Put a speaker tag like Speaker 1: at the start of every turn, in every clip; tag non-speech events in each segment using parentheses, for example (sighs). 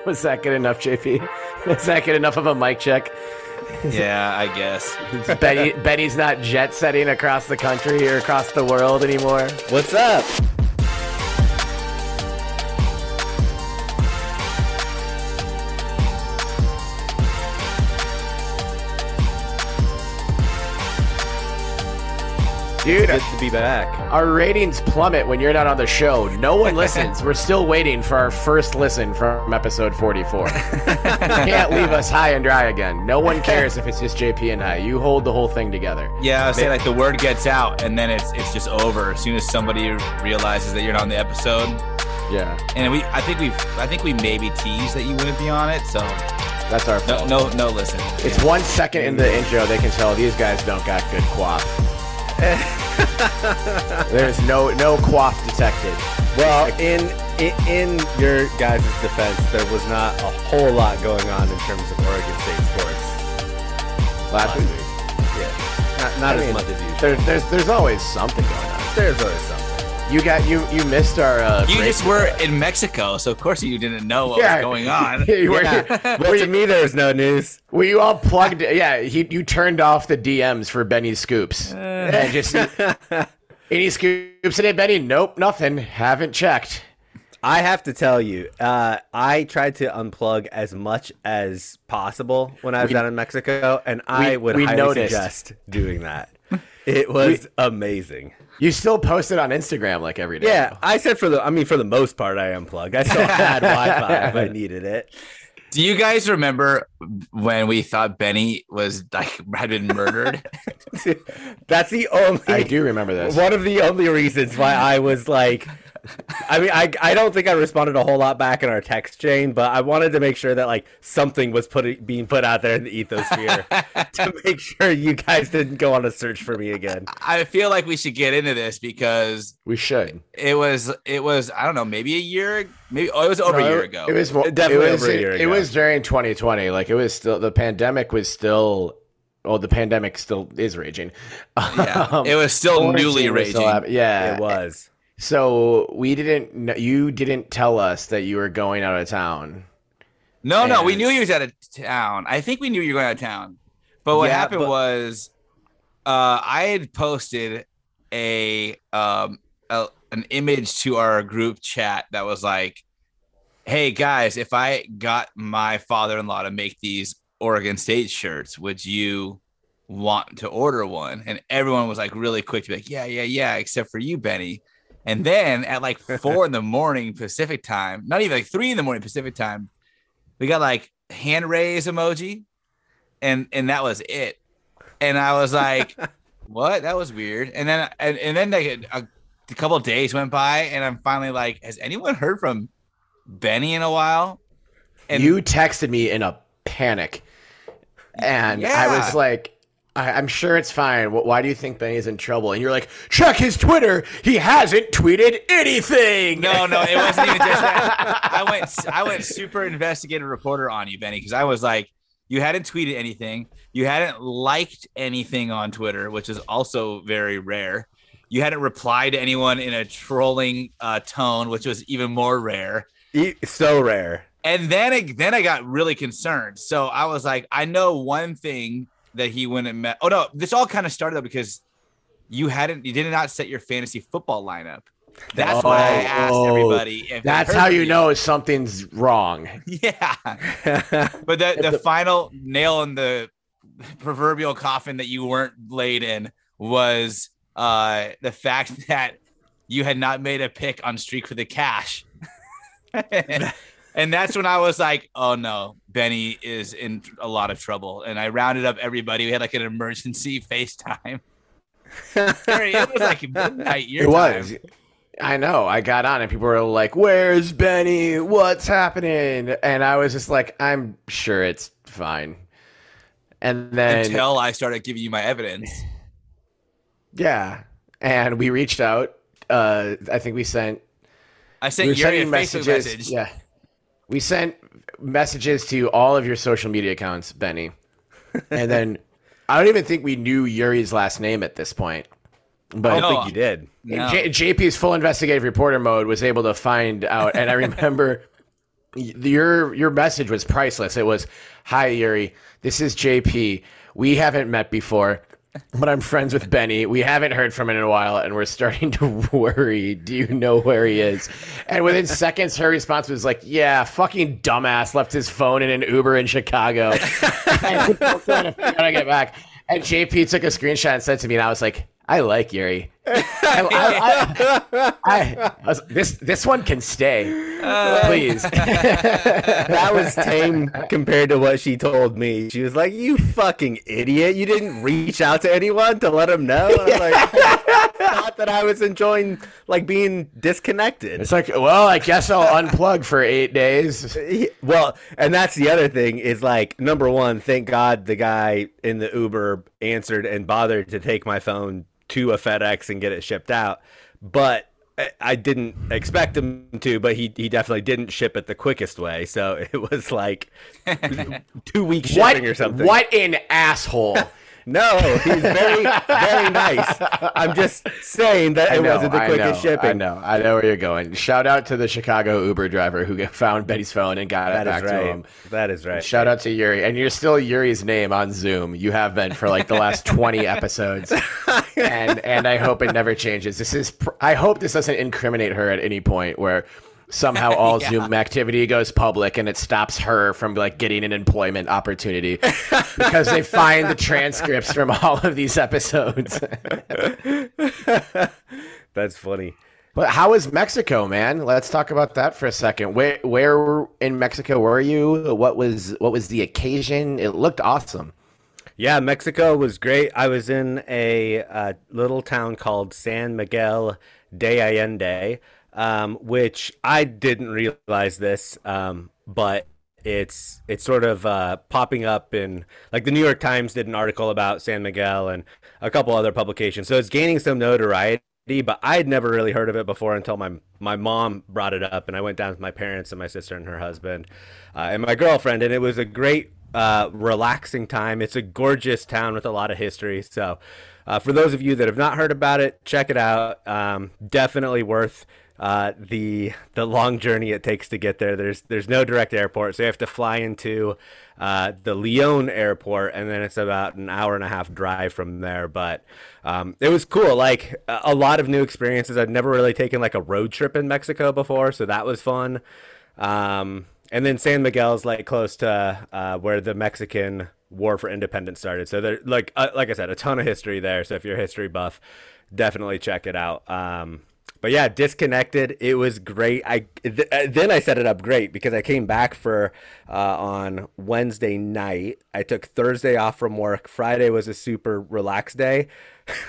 Speaker 1: (laughs) Was that good enough, JP? Is that good enough of a mic check?
Speaker 2: Yeah, I guess. (laughs)
Speaker 1: Benny, Benny's not jet setting across the country or across the world anymore.
Speaker 3: What's up?
Speaker 1: Dude,
Speaker 3: Good to be back.
Speaker 1: our ratings plummet when you're not on the show. No one listens. (laughs) We're still waiting for our first listen from episode 44. you can't leave us high and dry again. No one cares if it's just JP and I. You hold the whole thing together.
Speaker 2: Yeah, I was saying like the word gets out and then it's it's just over as soon as somebody realizes that you're not on the episode.
Speaker 1: Yeah,
Speaker 2: And we, I think we, I think we maybe teased that you wouldn't be on it. So
Speaker 1: that's our
Speaker 2: no,
Speaker 1: fault.
Speaker 2: no, no. Listen,
Speaker 1: It's one second in the intro they can tell these guys don't got good quaff. (laughs) There's no no quaff detected.
Speaker 3: Well, in, in in your guys' defense, there was not a whole lot going on in terms of Oregon State sports
Speaker 1: Last
Speaker 3: last
Speaker 1: week,
Speaker 3: week. Yeah, not, not
Speaker 1: I
Speaker 3: as
Speaker 1: mean,
Speaker 3: much as usual.
Speaker 1: there, there's there's always something going on.
Speaker 3: There's always something.
Speaker 1: You got you you missed our. Uh,
Speaker 2: you just were in Mexico, so of course you didn't know what
Speaker 1: Yeah.
Speaker 2: was going (laughs) on.
Speaker 1: you were,
Speaker 3: Yeah.
Speaker 1: were, (laughs)
Speaker 3: Well, to me, there was no news.
Speaker 1: were you all plugged? Yeah, he, you turned off the DMs for Benny's scoops and just (laughs) any scoops today, Benny? Nope, nothing. Haven't checked.
Speaker 3: I have to tell you, uh, I tried to unplug as much as possible when I was
Speaker 1: We-
Speaker 3: down in Mexico, and I would
Speaker 1: we
Speaker 3: highly
Speaker 1: noticed.
Speaker 3: suggest doing that. It was amazing.
Speaker 1: You still post it on Instagram like every day.
Speaker 3: Yeah,
Speaker 1: though.
Speaker 3: I said for the. I mean, for the most part, I unplugged. I still had (laughs) Wi-Fi if I needed it.
Speaker 2: Do you guys remember when we thought Benny was like had been murdered? (laughs) (laughs)
Speaker 3: That's the only.
Speaker 1: I do remember this.
Speaker 3: One of the only reasons why I was like, I mean, I I don't think I responded a whole lot back in our text chain, but I wanted to make sure that like something was put being put out there in the ethosphere (laughs) to make sure you guys didn't go on a search for me again.
Speaker 2: I feel like we should get into this because
Speaker 1: We should.
Speaker 2: it was it was I don't know maybe a year maybe oh it was over
Speaker 1: No,
Speaker 2: a year ago.
Speaker 1: It was mo-
Speaker 3: Definitely
Speaker 1: it was,
Speaker 3: over a year
Speaker 1: It
Speaker 3: ago.
Speaker 1: It was during 2020. Like it was still the pandemic was still. Oh, the pandemic still is raging.
Speaker 2: yeah,
Speaker 1: Um,
Speaker 2: it was still (laughs) newly
Speaker 1: was still
Speaker 2: raging.
Speaker 1: hap- yeah,
Speaker 3: It was.
Speaker 1: So we didn't. You didn't tell us that you were going out of town.
Speaker 2: No, no, we knew you was out of town. I think we knew you were going out of town. But what
Speaker 3: Yeah,
Speaker 2: happened
Speaker 3: but-
Speaker 2: was uh I had posted a um a, an image to our group chat that was like, "Hey guys, if I got my father-in-law to make these Oregon State shirts, would you want to order one?" And everyone was like really quick to be like, "Yeah, yeah, yeah," except for you, Benny. And then at like four in the morning Pacific time, not even like three in the morning Pacific time, we got like hand raise emoji, and and that was it. And I was like, (laughs) "What? That was weird." And then and, and then like a, a couple of days went by, and I'm finally like, "Has anyone heard from Benny in a while?" And
Speaker 1: you texted me in a panic, and I was like. I, I'm sure it's fine. Why do you think Benny's in trouble? And you're like, check his Twitter. He hasn't tweeted anything.
Speaker 2: No, no, it wasn't even just that. (laughs) I went, I went super investigative reporter on you, Benny, because I was like, you hadn't tweeted anything, you hadn't liked anything on Twitter, which is also very rare. You hadn't replied to anyone in a trolling uh, tone, which was even more rare.
Speaker 3: So rare.
Speaker 2: And then, I, then I got really concerned. So I was like, I know one thing that he went and met. Oh no, this all kind of started though because you hadn't, you did not set your fantasy football lineup. That's why I asked
Speaker 1: Oh,
Speaker 2: everybody. If
Speaker 1: That's how you know something's wrong. (laughs)
Speaker 2: Yeah. (laughs) But the, the final nail in the proverbial coffin that you weren't laid in was uh, the fact (laughs) that you had not made a pick on Streak for the Cash. And that's when I was like, oh no, Benny is in a lot of trouble. And I rounded up everybody. We had like an emergency (laughs) FaceTime. It was like midnight your
Speaker 1: it
Speaker 2: time.
Speaker 1: was. I know. I got on and people were like, "Where's Benny? What's happening?" And I was just like, "I'm sure it's fine." And then
Speaker 2: Until I started giving you my evidence.
Speaker 1: yeah, and we reached out. Uh, I think we sent
Speaker 2: I sent
Speaker 1: were
Speaker 2: Yuri a Facebook
Speaker 1: messages.
Speaker 2: message.
Speaker 1: Yeah, we sent messages to all of your social media accounts, Benny, and then I don't even think we knew Yuri's last name at this point.
Speaker 3: I
Speaker 1: But
Speaker 3: don't
Speaker 2: No.
Speaker 3: think you did.
Speaker 2: No.
Speaker 1: J- JP's full investigative reporter mode was able to find out, and I remember (laughs) your your message was priceless. It was, "Hi Yuri, this is JP. We haven't met before." But I'm friends with Benny. We haven't heard from him in a while, and we're starting (laughs) to worry. Do you know where he is? And within (laughs) seconds, her response was like, "Yeah, fucking dumbass left his phone in an Uber in Chicago." (laughs) and I'm trying to figure out how to get back. And JP took a screenshot and sent to me, and I was like, "I like Yuri. I, I, I, I, I was, this this one can stay, uh, please." (laughs)
Speaker 3: that was tame compared to what she told me. She was like, "You fucking idiot! You didn't reach out to anyone to let them know." And I'm like, (laughs) I thought that I was enjoying like being disconnected.
Speaker 1: It's like, well, I guess I'll unplug for eight days.
Speaker 3: Well, and that's the other thing is like number one, thank God the guy in the Uber answered and bothered to take my phone to a FedEx and get it shipped out. But I- didn't expect him to, but he, he definitely didn't ship it the quickest way. So (laughs) it was like (laughs) two weeks shipping
Speaker 1: What?
Speaker 3: or something.
Speaker 1: What an asshole!
Speaker 3: No, he's very, very nice. I'm just saying that
Speaker 1: I
Speaker 3: it
Speaker 1: know,
Speaker 3: wasn't the
Speaker 1: I
Speaker 3: quickest
Speaker 1: know,
Speaker 3: shipping.
Speaker 1: I know. I know where you're going. Shout out to the Chicago Uber driver who (laughs) found Benny's phone and got it back
Speaker 3: is
Speaker 1: to him.
Speaker 3: That is right.
Speaker 1: Shout out to Yuri. And you're still Yuri's name on Zoom. You have been for like the last (laughs) 20 episodes. And and I hope it never changes. This is pr- I hope this doesn't incriminate her at any point where somehow all (laughs) Zoom activity goes public and it stops her from like getting an employment opportunity because they find the transcripts from all of these episodes. (laughs)
Speaker 3: That's funny.
Speaker 1: But how is Mexico, man? Let's talk about that for a second. Where where in Mexico were you? What was what was the occasion? It looked awesome.
Speaker 3: Yeah, Mexico was great. I was in a uh, little town called San Miguel de Allende, um, which I didn't realize this, um, but it's it's sort of uh, popping up in like the New York Times did an article about San Miguel and a couple other publications, so it's gaining some notoriety. But I had never really heard of it before until my my mom brought it up, and I went down with my parents and my sister and her husband uh, and my girlfriend, and it was a great uh, relaxing time. It's a gorgeous town with a lot of history. So, uh, for those of you that have not heard about it, check it out. Um, definitely worth uh, the the long journey it takes to get there. There's there's no direct airport, so you have to fly into uh, the Leon airport, and then it's about an hour and a half drive from there. But um, it was cool. Like a a lot of new experiences. I'd never really taken like a road trip in Mexico before, so that was fun. Um, and then San Miguel's like close to uh, where the Mexican War for Independence started. So there, like uh, like I said, a ton of history there. So if you're a history buff, definitely check it out. Um, but yeah, disconnected. It was great. I th- uh, then I set it up great because I came back for uh, on Wednesday night. I took Thursday off from work. Friday was a super relaxed day,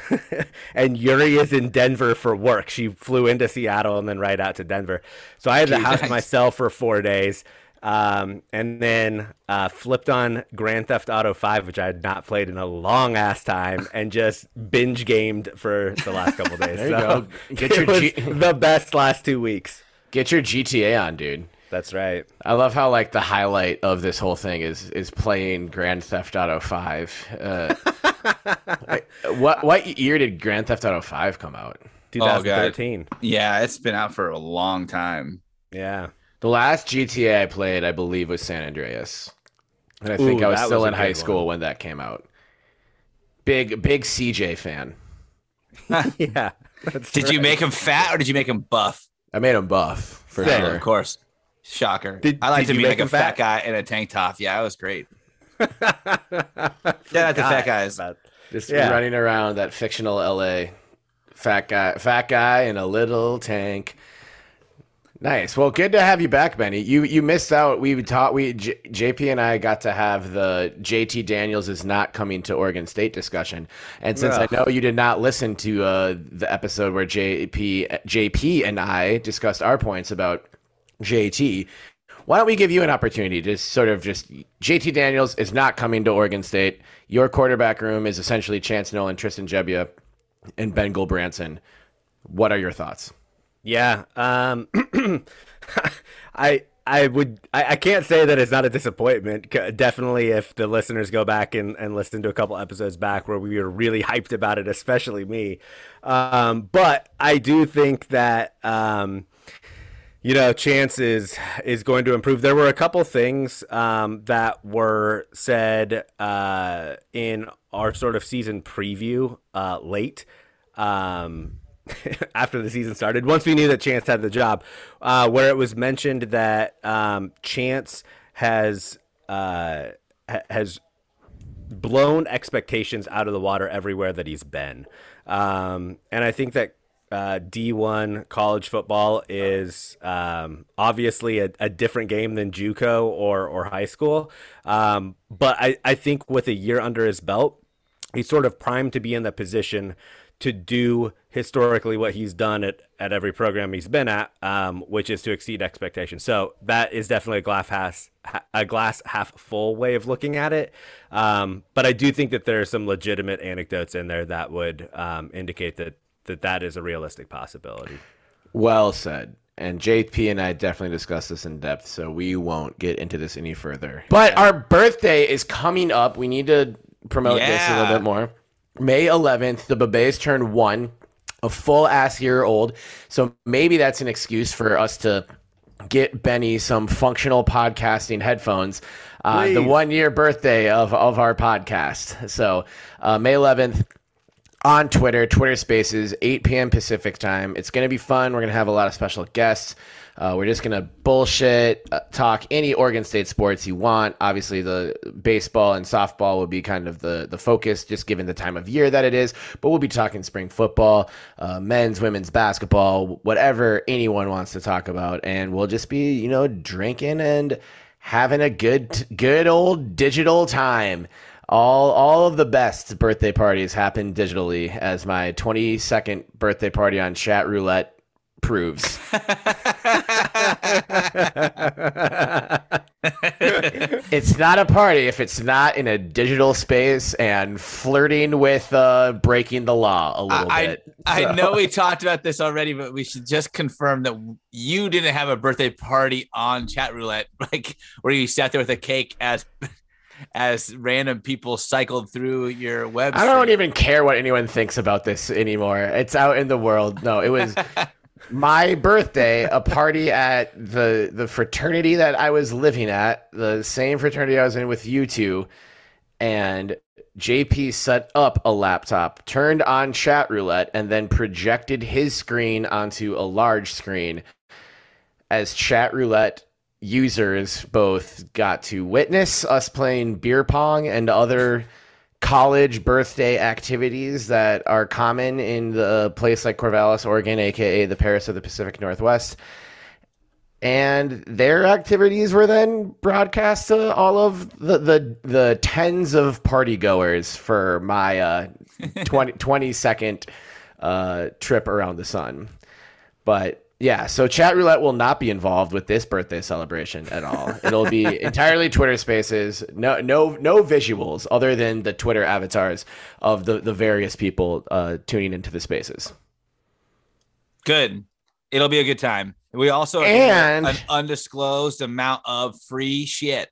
Speaker 3: (laughs) and Yuri is in Denver for work. She flew into Seattle and then right out to Denver. So I had the house
Speaker 2: nice.
Speaker 3: myself for four days. Um, and then uh, flipped on Grand Theft Auto 5, which I had not played in a long ass time, and just binge gamed for the last couple days. (laughs)
Speaker 1: There you
Speaker 3: so
Speaker 1: go. Get (laughs)
Speaker 3: it
Speaker 1: your
Speaker 3: was
Speaker 1: G-
Speaker 3: the best last two weeks.
Speaker 1: Get your GTA on, dude.
Speaker 3: That's right.
Speaker 1: I love how like the highlight of this whole thing is is playing Grand Theft Auto Five. Uh, (laughs) like, what what year did Grand Theft Auto Five come out?
Speaker 3: 2013.
Speaker 2: Yeah, it's been out for a long time.
Speaker 3: yeah.
Speaker 1: The last GTA I played, I believe, was San Andreas, and I think
Speaker 3: Ooh,
Speaker 1: I was still
Speaker 3: was
Speaker 1: in high school
Speaker 3: one.
Speaker 1: when that came out. Big big CJ fan. (laughs)
Speaker 3: yeah. (laughs) That's
Speaker 2: Did you make him fat or did you make him buff?
Speaker 1: I made him buff for
Speaker 3: Same.
Speaker 1: sure.
Speaker 2: Of course. Shocker.
Speaker 3: Did-
Speaker 2: I like to be like a fat
Speaker 3: fat?
Speaker 2: guy in a tank top. Yeah, it was great. (laughs)
Speaker 3: Shout
Speaker 2: out to fat guys.
Speaker 1: Just
Speaker 3: Yeah.
Speaker 1: running around that fictional LA. Fat guy, fat guy in a little tank. Nice. Well, good to have you back, Benny. You you missed out. We taught we J, JP and I got to have the JT Daniels is not coming to Oregon State discussion. And since
Speaker 3: Ugh.
Speaker 1: I know you did not listen to uh, the episode where JP JP and I discussed our points about JT, why don't we give you an opportunity to sort of just JT Daniels is not coming to Oregon State. Your quarterback room is essentially Chance Nolan, Tristan Gebbia, and Ben Gulbranson. What are your thoughts?
Speaker 3: Yeah. Um, (clears throat) I I would I, I can't say that it's not a disappointment. Definitely, if the listeners go back and, and listen to a couple episodes back where we were really hyped about it, especially me. Um, but I do think that um, you know, chances is going to improve. There were a couple things um, that were said uh, in our sort of season preview uh, late um, (laughs) after the season started. Once we knew that Chance had the job, uh, where it was mentioned that um, Chance has uh, ha- has blown expectations out of the water everywhere that he's been, um, and I think that uh, D1 college football is um, obviously a, a, different game than JUCO or or high school. Um, but I, I think with a year under his belt, he's sort of primed to be in the position to do historically what he's done at, at every program he's been at, um, which is to exceed expectations. So that is definitely a glass half, a glass half full way of looking at it. Um, but I do think that there are some legitimate anecdotes in there that would um, indicate that that that is a realistic possibility.
Speaker 1: Well said. And JP and I definitely discussed this in depth, so we won't get into this any further. But our birthday is coming up. We need to promote yeah. this a little bit more. May 11th, the Beavs turned one, a full ass year old. So maybe that's an excuse for us to get Benny some functional podcasting headphones. Uh, the one year birthday of, of our podcast. So uh, May 11th, on Twitter, Twitter Spaces, 8 p.m. Pacific time. It's going to be fun. We're going to have a lot of special guests. Uh, we're just going to bullshit, uh, talk any Oregon State sports you want. Obviously, the baseball and softball will be kind of the, the focus, just given the time of year that it is. But we'll be talking spring football, uh, men's, women's basketball, whatever anyone wants to talk about. And we'll just be, you know, drinking and having a good, good old digital time all all of the best birthday parties happen digitally, as my 22nd birthday party on Chat Roulette proves. (laughs) it's not a party if it's not in a digital space and flirting with uh, breaking the law a little
Speaker 2: I,
Speaker 1: bit.
Speaker 2: I, so. I know we talked about this already, but we should just confirm that you didn't have a birthday party on chat roulette, (laughs) like where you sat there with a cake as as random people cycled through your website. I
Speaker 1: don't even care what anyone thinks about this anymore. It's out in the world. No, it was (laughs) my birthday, a party at the the fraternity that I was living at, the same fraternity I was in with you two, and JP set up a laptop, turned on chat roulette, and then projected his screen onto a large screen as chat roulette users both got to witness us playing beer pong and other college birthday activities that are common in the place like Corvallis, Oregon, aka the Paris of the Pacific Northwest. And their activities were then broadcast to all of the the, the tens of party goers for my uh, (laughs) 20, 20 second uh, trip around the sun. But yeah, so chat roulette will not be involved with this birthday celebration at all. It'll be (laughs) entirely Twitter Spaces, no no no visuals other than the Twitter avatars of the the various people uh, tuning into the spaces.
Speaker 2: Good. It'll be a good time. We also and an undisclosed amount of free shit.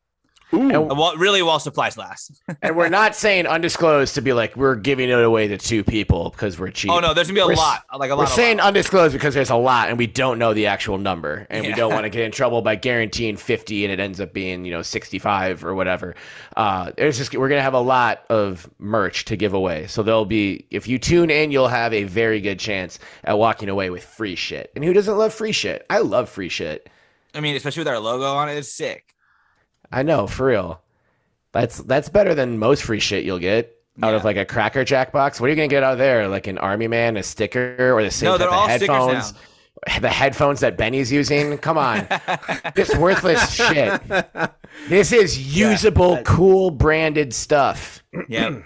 Speaker 2: Ooh. And really, while supplies last. (laughs)
Speaker 1: and we're not saying undisclosed to be like we're giving it away to two people because we're cheap.
Speaker 2: Oh no, there's gonna be a
Speaker 1: we're,
Speaker 2: lot. Like a
Speaker 1: lot.
Speaker 2: We're
Speaker 1: saying
Speaker 2: lot.
Speaker 1: undisclosed because there's a lot, and we don't know the actual number, and yeah. we don't want to get in trouble by guaranteeing 50, and it ends up being you know 65 or whatever. Uh, there's just we're gonna have a lot of merch to give away, so there'll be if you tune in, you'll have a very good chance at walking away with free shit. And who doesn't love free shit? I love free shit.
Speaker 2: I mean, especially with our logo on it, it's sick.
Speaker 1: I know, for real. That's that's better than most free shit you'll get out yeah. of like a Cracker Jack box. What are you gonna get out there? Like an Army Man, a sticker, or the same no, type of headphones? The headphones that Benny's using. Come on, (laughs) this worthless shit. This is usable, yeah. cool, branded stuff. (clears throat)
Speaker 2: Yeah,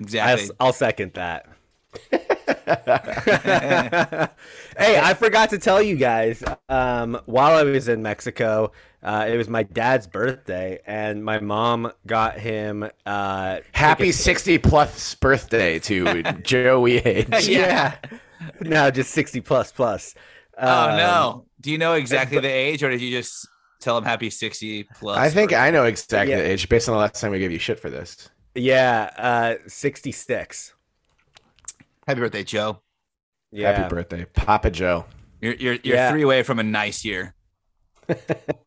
Speaker 2: exactly.
Speaker 3: I'll, I'll second that. (laughs) (laughs) hey, I forgot to tell you guys. Um, while I was in Mexico, uh, it was my dad's birthday, and my mom got him uh,
Speaker 1: happy sixty plus birthday to (laughs) Joey H.
Speaker 3: yeah, no, just sixty plus plus.
Speaker 2: Um, oh no! Um, Do you know exactly the age, or did you just tell him happy sixty plus?
Speaker 1: I think birthday? I know exactly yeah. the age based on the last time we gave you shit for this.
Speaker 3: Yeah, uh, sixty six.
Speaker 2: Happy birthday, Joe.
Speaker 1: Yeah. Happy birthday, Papa Joe.
Speaker 2: You're you're, you're yeah. three away from a nice year.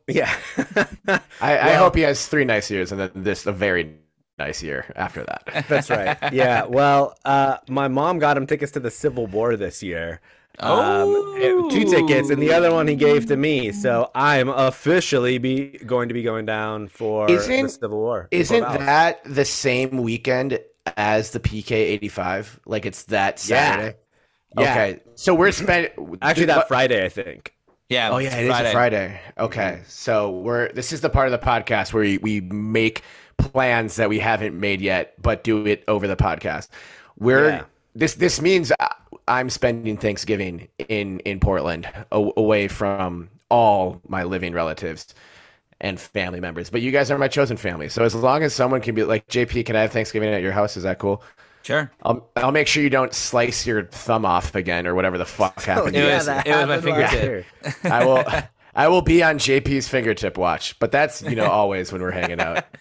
Speaker 3: Yeah. (laughs)
Speaker 1: I, I
Speaker 3: Well-
Speaker 1: hope he has three nice years and then this a very nice year after that.
Speaker 3: That's right. Yeah. Well, uh, my mom got him tickets to the Civil War this year. Um, it- two tickets, and the other one he gave to me. So I'm officially be going to be going down for the
Speaker 1: Isn't-
Speaker 3: Civil War.
Speaker 1: Isn't that the same weekend as the PK eighty five? Like it's that. Saturday.
Speaker 3: Yeah.
Speaker 1: Okay, so we're spending
Speaker 3: actually that Friday? I think.
Speaker 2: Yeah.
Speaker 1: Oh yeah, it is a Friday. Okay, mm-hmm. so we're this is the part of the podcast where we, we make plans that we haven't made yet, but do it over the podcast. We're
Speaker 3: Yeah.
Speaker 1: this this means I- I'm spending Thanksgiving in in Portland, a- away from all my living relatives and family members. But you guys are my chosen family, so as long as someone can be like JP, can I have Thanksgiving at your house? Is that cool?
Speaker 2: Sure.
Speaker 1: I'll I'll make sure you don't slice your thumb off again or whatever the fuck (laughs) happened.
Speaker 2: It
Speaker 1: to you.
Speaker 2: was- it was my fingertip.
Speaker 1: I will (laughs) I will be on JP's fingertip watch, but that's you know always when we're hanging out. (laughs)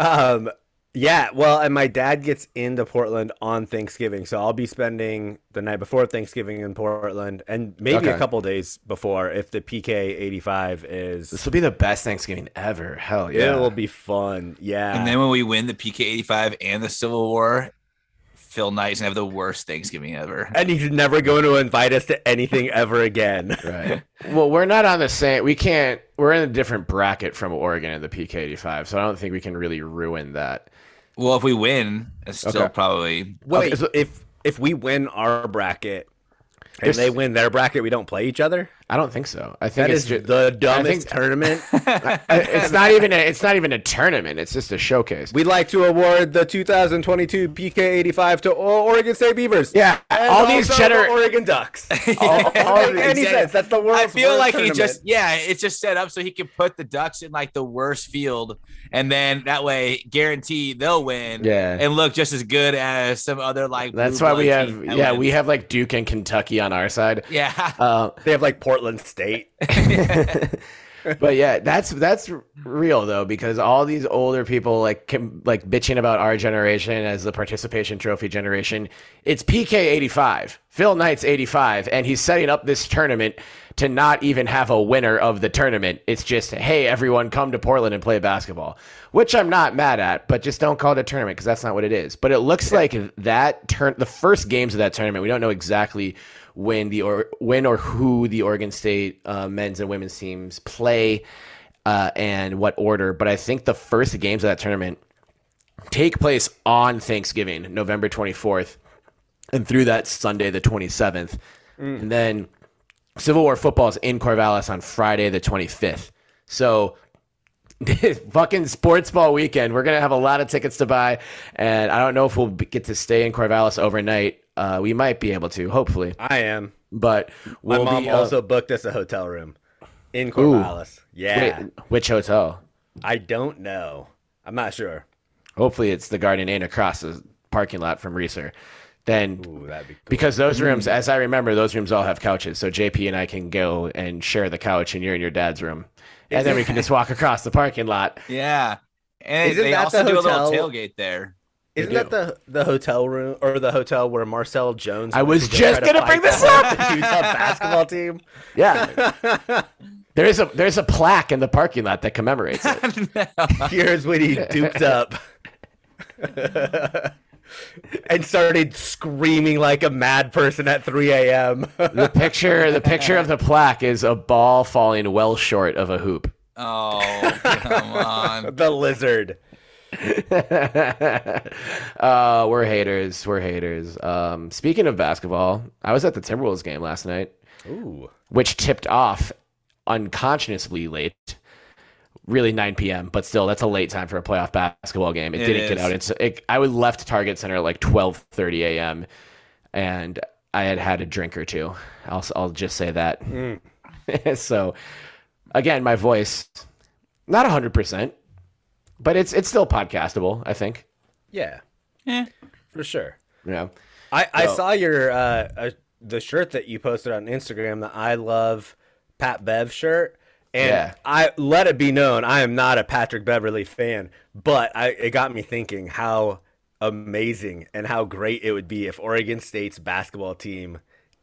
Speaker 3: Um, yeah, well, and my dad gets into Portland on Thanksgiving, so I'll be spending the night before Thanksgiving in Portland, and maybe a couple days before if the PK eighty five is.
Speaker 1: This will be the best Thanksgiving ever. Hell yeah!
Speaker 3: It will be fun. Yeah,
Speaker 2: And then when we win the PK 85 and the Civil War, Phil Knight's gonna have the worst Thanksgiving ever.
Speaker 3: and he's never going to invite us to anything ever again. (laughs)
Speaker 1: right. (laughs) Well, we're not on the same. We can't. We're in a different bracket from Oregon in the PK85, so I don't think we can really ruin that.
Speaker 2: Well, if we win, it's still
Speaker 1: Okay.
Speaker 2: probably
Speaker 3: Wait,
Speaker 1: Okay, so-
Speaker 3: if if we win our bracket and
Speaker 1: There's-
Speaker 3: they win their bracket, we don't play each other.
Speaker 1: I don't think so. I think
Speaker 3: That
Speaker 1: it's
Speaker 3: is
Speaker 1: just.
Speaker 3: the dumbest
Speaker 1: think-
Speaker 3: tournament. (laughs)
Speaker 1: it's not even. A, it's not even a tournament. It's just a showcase.
Speaker 3: We'd like to award the 2022 PK 85 to O- Oregon State Beavers.
Speaker 1: yeah,
Speaker 3: And
Speaker 1: all these
Speaker 3: also
Speaker 1: cheddar.
Speaker 3: Oregon Ducks. (laughs) (laughs)
Speaker 1: all- all
Speaker 3: Doesn't any
Speaker 2: exactly.
Speaker 3: sense. That's the world's
Speaker 2: I feel
Speaker 3: worst
Speaker 2: like he just yeah, it's just set up so he can put the Ducks in like the worst field, and then that way guarantee they'll win.
Speaker 1: Yeah.
Speaker 2: and look just as good as some other like.
Speaker 1: That's why we have. Yeah,
Speaker 2: wins.
Speaker 1: we have like Duke and Kentucky on our side.
Speaker 2: Yeah,
Speaker 1: Uh,
Speaker 3: They have like Portland State. (laughs) (laughs)
Speaker 1: but yeah, that's that's real though because all these older people like com- like bitching about our generation as the participation trophy generation. It's PK eighty five, Phil Knight's eighty five, and he's setting up this tournament to not even have a winner of the tournament. It's just hey everyone come to Portland and play basketball, which I'm not mad at, but just don't call it a tournament because that's not what it is. But it looks like that turn the first games of that tournament. We don't know exactly when the or when or who the Oregon State uh, men's and women's teams play uh, and what order. But I think the first games of that tournament take place on Thanksgiving, November 24th, and through that Sunday, the 27th. And then Civil War football is in Corvallis on Friday, the 25th. So (laughs) fucking sports ball weekend. We're gonna have a lot of tickets to buy, and I don't know if we'll get to stay in Corvallis overnight. Uh, we might be able to, hopefully,
Speaker 3: I am.
Speaker 1: but
Speaker 3: My
Speaker 1: we'll
Speaker 3: mom
Speaker 1: be, uh,
Speaker 3: also booked us a hotel room in Corvallis. Yeah.
Speaker 1: wait, which hotel?
Speaker 3: I don't know. I'm not sure.
Speaker 1: Hopefully, it's the Garden Inn across the parking lot from Reser. Then,
Speaker 3: Ooh, that'd be cool.
Speaker 1: because those rooms, as I remember, those rooms all have couches. So JP and I can go and share the couch, and you're in your dad's room, and then we can just walk across the parking lot.
Speaker 2: yeah. And
Speaker 3: Isn't
Speaker 2: they
Speaker 3: that
Speaker 2: also
Speaker 3: the
Speaker 2: do a little tailgate there.
Speaker 3: Isn't that the the hotel room or the hotel where Marcel Jones?
Speaker 1: I was
Speaker 3: to go
Speaker 1: just
Speaker 3: try to
Speaker 1: gonna bring
Speaker 3: fight
Speaker 1: this
Speaker 3: the
Speaker 1: up!
Speaker 3: Utah basketball team. (laughs)
Speaker 1: Yeah, there is a there's a plaque in the parking lot that commemorates it. (laughs)
Speaker 3: Here's when he (laughs) duped up and started screaming like a mad person at 3 a.m.
Speaker 1: The picture the picture of the plaque is a ball falling well short of a hoop.
Speaker 2: oh come on!
Speaker 3: the lizard.
Speaker 1: Uh, we're haters. We're haters. Um, speaking of basketball, I was at the Timberwolves game last night,
Speaker 3: Ooh.
Speaker 1: which tipped off unconscionably late. Really 9 p.m., but still, that's a late time for a playoff basketball game. It,
Speaker 2: It
Speaker 1: didn't get out. It's it, I was left Target Center at like 12:30 a.m. and I had had a drink or two. I'll I'll just say that. (laughs) so, again, my voice not 100 percent, but it's it's still podcastable. I think.
Speaker 3: Yeah,
Speaker 2: Eh.
Speaker 3: for sure.
Speaker 1: Yeah.
Speaker 3: I, I saw your uh, uh, the shirt that you posted on Instagram, the I love Pat Bev shirt, and
Speaker 1: Yeah.
Speaker 3: I let it be known I am not a Patrick Beverley fan, but I, it got me thinking how amazing and how great it would be if Oregon State's basketball team,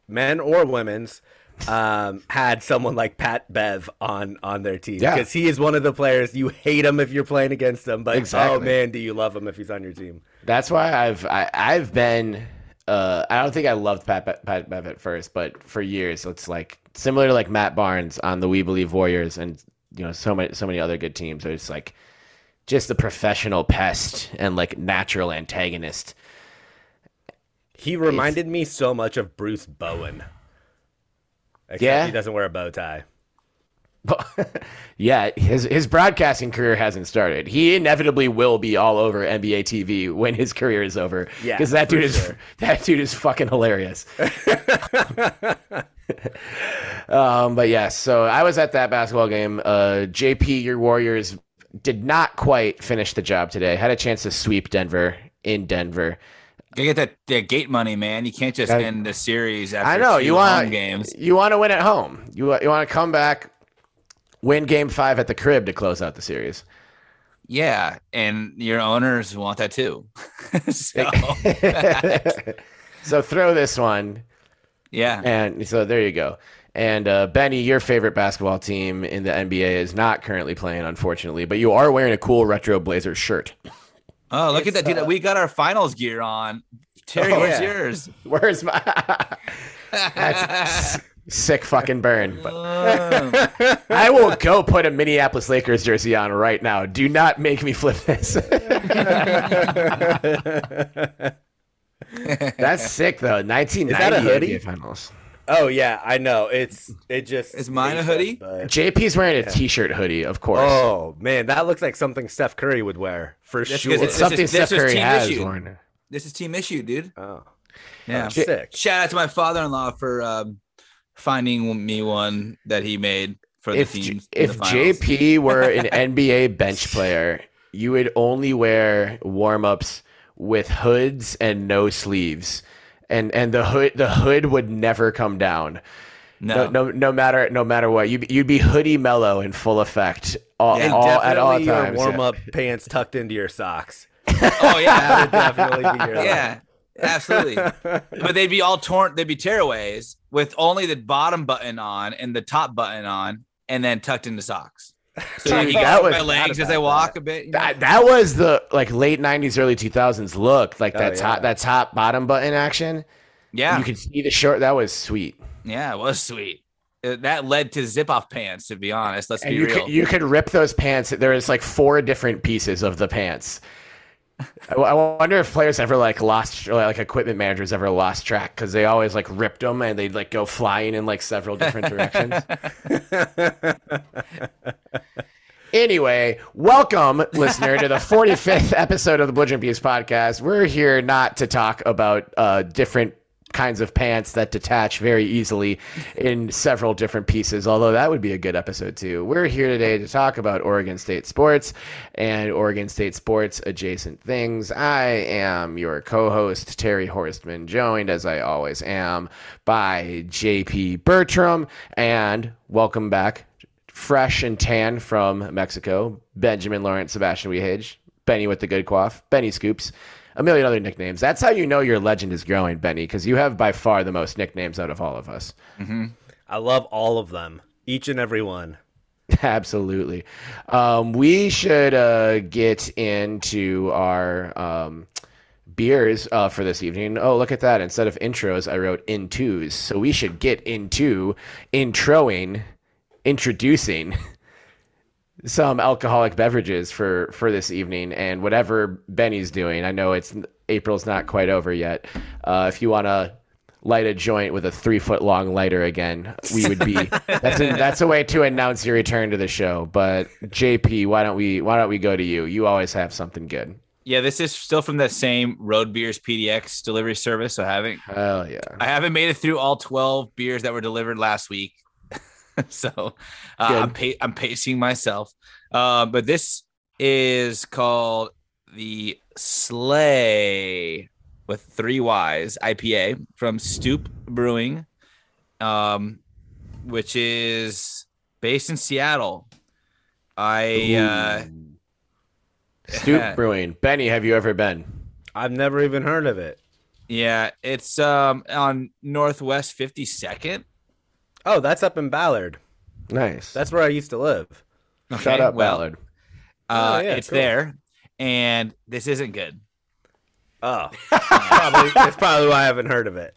Speaker 3: men or women's, um, had someone like Pat Bev on on their team
Speaker 1: Yeah.
Speaker 3: because he is one of the players you hate him if you're playing against him, but
Speaker 1: Exactly.
Speaker 3: oh man, do you love him if he's on your team?
Speaker 1: That's why I've I, I've been. Uh, I don't think I loved Pat Be- Pat Bev at first, but for years it's like similar to like Matt Barnes on the We Believe Warriors, and you know so many so many other good teams. It's like just a professional pest and like natural antagonist.
Speaker 3: He reminded me so much of Bruce Bowen. Except
Speaker 1: Yeah?
Speaker 3: he doesn't wear a bow tie. (laughs)
Speaker 1: yeah, his his broadcasting career hasn't started. He inevitably will be all over NBA TV when his career is over.
Speaker 3: Yeah,
Speaker 1: because that dude is
Speaker 3: sure. (laughs)
Speaker 1: that dude is fucking hilarious. (laughs) um, but yes, so I was at that basketball game. Uh, JP, your Warriors did not quite finish the job today. Had a chance to sweep Denver in Denver.
Speaker 2: Gotta get that, that gate money, man. You can't just
Speaker 1: I-
Speaker 2: end the series after
Speaker 1: I know
Speaker 2: two
Speaker 1: you
Speaker 2: home
Speaker 1: want
Speaker 2: games.
Speaker 1: You want to win at home. You you want to come back, win Game Five at the crib to close out the series.
Speaker 2: Yeah, and your owners want that too. (laughs) so (laughs)
Speaker 1: so throw this one,
Speaker 2: yeah,
Speaker 1: and so there you go. And uh, Benny, your favorite basketball team in the NBA is not currently playing, unfortunately, but you are wearing a cool retro Blazers shirt.
Speaker 2: Oh, look
Speaker 3: It's,
Speaker 2: at that, dude!
Speaker 3: uh,
Speaker 2: we got our finals gear on. Terry,
Speaker 1: Oh,
Speaker 2: where's
Speaker 3: yeah.
Speaker 2: yours? (laughs)
Speaker 1: Where's my That's (laughs) sick fucking burn? But
Speaker 2: Um,
Speaker 1: I will go put a Minneapolis Lakers jersey on right now. Do not make me flip this. (laughs) That's sick though. 1990
Speaker 3: Is a hoodie?
Speaker 1: Finals.
Speaker 3: Oh yeah, I know. It's it just
Speaker 2: Is mine a
Speaker 3: makes us,
Speaker 2: hoodie?
Speaker 3: but-
Speaker 1: JP's wearing a t-shirt hoodie, of course.
Speaker 3: Oh man, that looks like something Steph Curry would wear for
Speaker 2: That's
Speaker 3: sure.
Speaker 2: because
Speaker 1: it's
Speaker 2: this
Speaker 1: something
Speaker 2: is-
Speaker 1: Steph Curry
Speaker 2: team
Speaker 1: has
Speaker 2: issued.
Speaker 1: worn.
Speaker 2: this is team issue, dude.
Speaker 3: Oh.
Speaker 2: Yeah.
Speaker 3: sick.
Speaker 2: Shout out to my father-in-law for um, finding me one that he made for the team.
Speaker 1: J-
Speaker 2: in the
Speaker 1: if. JP were (laughs) an NBA bench player, you would only wear warm-ups with hoods and no sleeves. And and the hood the hood would never come down.
Speaker 2: no,
Speaker 1: No, no, no matter no matter what, you'd, you'd be hoodie Melo in full effect all,
Speaker 2: Yeah,
Speaker 1: all at all
Speaker 3: definitely your
Speaker 1: times.
Speaker 3: warm up (laughs) pants tucked into your socks.
Speaker 2: oh (laughs)
Speaker 3: That would
Speaker 2: yeah,
Speaker 3: definitely be your
Speaker 2: yeah, absolutely. (laughs) But they'd be all torn. They'd be tearaways with only the bottom button on and the top button on, and then tucked into socks. So you
Speaker 1: that was-
Speaker 2: my legs as I walk a bit. you know?
Speaker 1: That, that was the like late '90s, early 2000s look, like
Speaker 3: Oh,
Speaker 1: that top
Speaker 3: yeah.
Speaker 1: that top bottom button action.
Speaker 2: yeah,
Speaker 1: You could see the short. That was sweet.
Speaker 2: yeah, it was sweet. Uh, That led to zip off pants. To be honest, let's
Speaker 1: And
Speaker 2: be
Speaker 1: you
Speaker 2: real.
Speaker 1: could you could rip those pants. There was like four different pieces of the pants. (laughs) I wonder if players ever like lost, like equipment managers ever lost track because they always like ripped them and they'd like go flying in like several different directions. (laughs) (laughs) Anyway, welcome, listener, to the 45th (laughs) episode of the Belligerent Beavs podcast. We're here not to talk about uh, different kinds of pants that detach very easily in several different pieces, although that would be a good episode too. We're here today to talk about Oregon State sports and Oregon State sports adjacent things. I am your co host, Terry Horstman, joined as I always am by JP Bertram, and welcome back fresh and tan from Mexico, Benjamin Lawrence Sebastian Wehage, Benny with the good quaff, Benny Scoops, a million other nicknames. That's how you know your legend is growing, Benny, because you have by far the most nicknames out of all of us.
Speaker 3: I love all of them, each and every one. (laughs)
Speaker 1: Absolutely. Um, we should uh, get into our um, beers uh, for this evening. Oh, look at that. Instead of intros, I wrote in twos. So we should get into introing, introducing (laughs) some alcoholic beverages for, for this evening and whatever Benny's doing. I know it's April's not quite over yet. Uh, if you want to light a joint with a three foot long lighter again, we would be. (laughs) that's a, that's a way to announce your return to the show. But JP, why don't we why don't we go to you? You always have something good.
Speaker 2: yeah, this is still from the same Road Beers PDX delivery service. So I haven't
Speaker 1: Hell yeah.
Speaker 2: I haven't made it through all 12 beers that were delivered last week. (laughs) so uh, I'm, pa- I'm pacing myself. Uh, but this is called the Slay with three Y's IPA from Stoup Brewing, um, which is based in Seattle. I uh,
Speaker 1: Stoup (laughs) Brewing. Benny, have you ever been?
Speaker 3: I've never even heard of it.
Speaker 2: yeah, it's um on Northwest 52nd.
Speaker 3: Oh, that's up in Ballard.
Speaker 1: Nice.
Speaker 3: That's where I used to live.
Speaker 1: Shout
Speaker 2: Okay,
Speaker 1: out
Speaker 2: well,
Speaker 1: Ballard.
Speaker 2: Uh,
Speaker 3: Oh, yeah,
Speaker 2: it's
Speaker 3: cool.
Speaker 2: there, and this isn't good.
Speaker 3: Oh, (laughs) probably, that's probably why I haven't heard of it.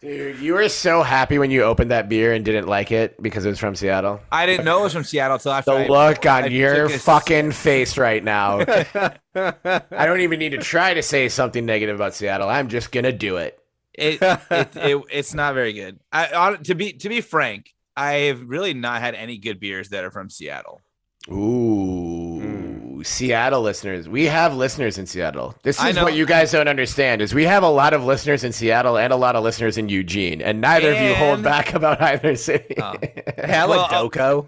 Speaker 1: Dude, you were so happy when you opened that beer and didn't like it because it was from Seattle.
Speaker 2: I didn't know it was from Seattle until after
Speaker 1: The
Speaker 2: I,
Speaker 1: look on
Speaker 2: I
Speaker 1: your
Speaker 2: took a
Speaker 1: fucking face right now. (laughs) I don't even need to try to say something negative about Seattle. I'm just gonna do it.
Speaker 2: It, (laughs) it, it it's not very good. I hon- to be to be frank, I've really not had any good beers that are from Seattle.
Speaker 1: Ooh, Seattle listeners. We have listeners in Seattle. This is what you guys don't understand is we have a lot of listeners in Seattle and a lot of listeners in Eugene, and neither of you hold back about either city.
Speaker 2: Oh. (laughs)
Speaker 3: Hey, I like
Speaker 2: Well, uh,
Speaker 3: Doko.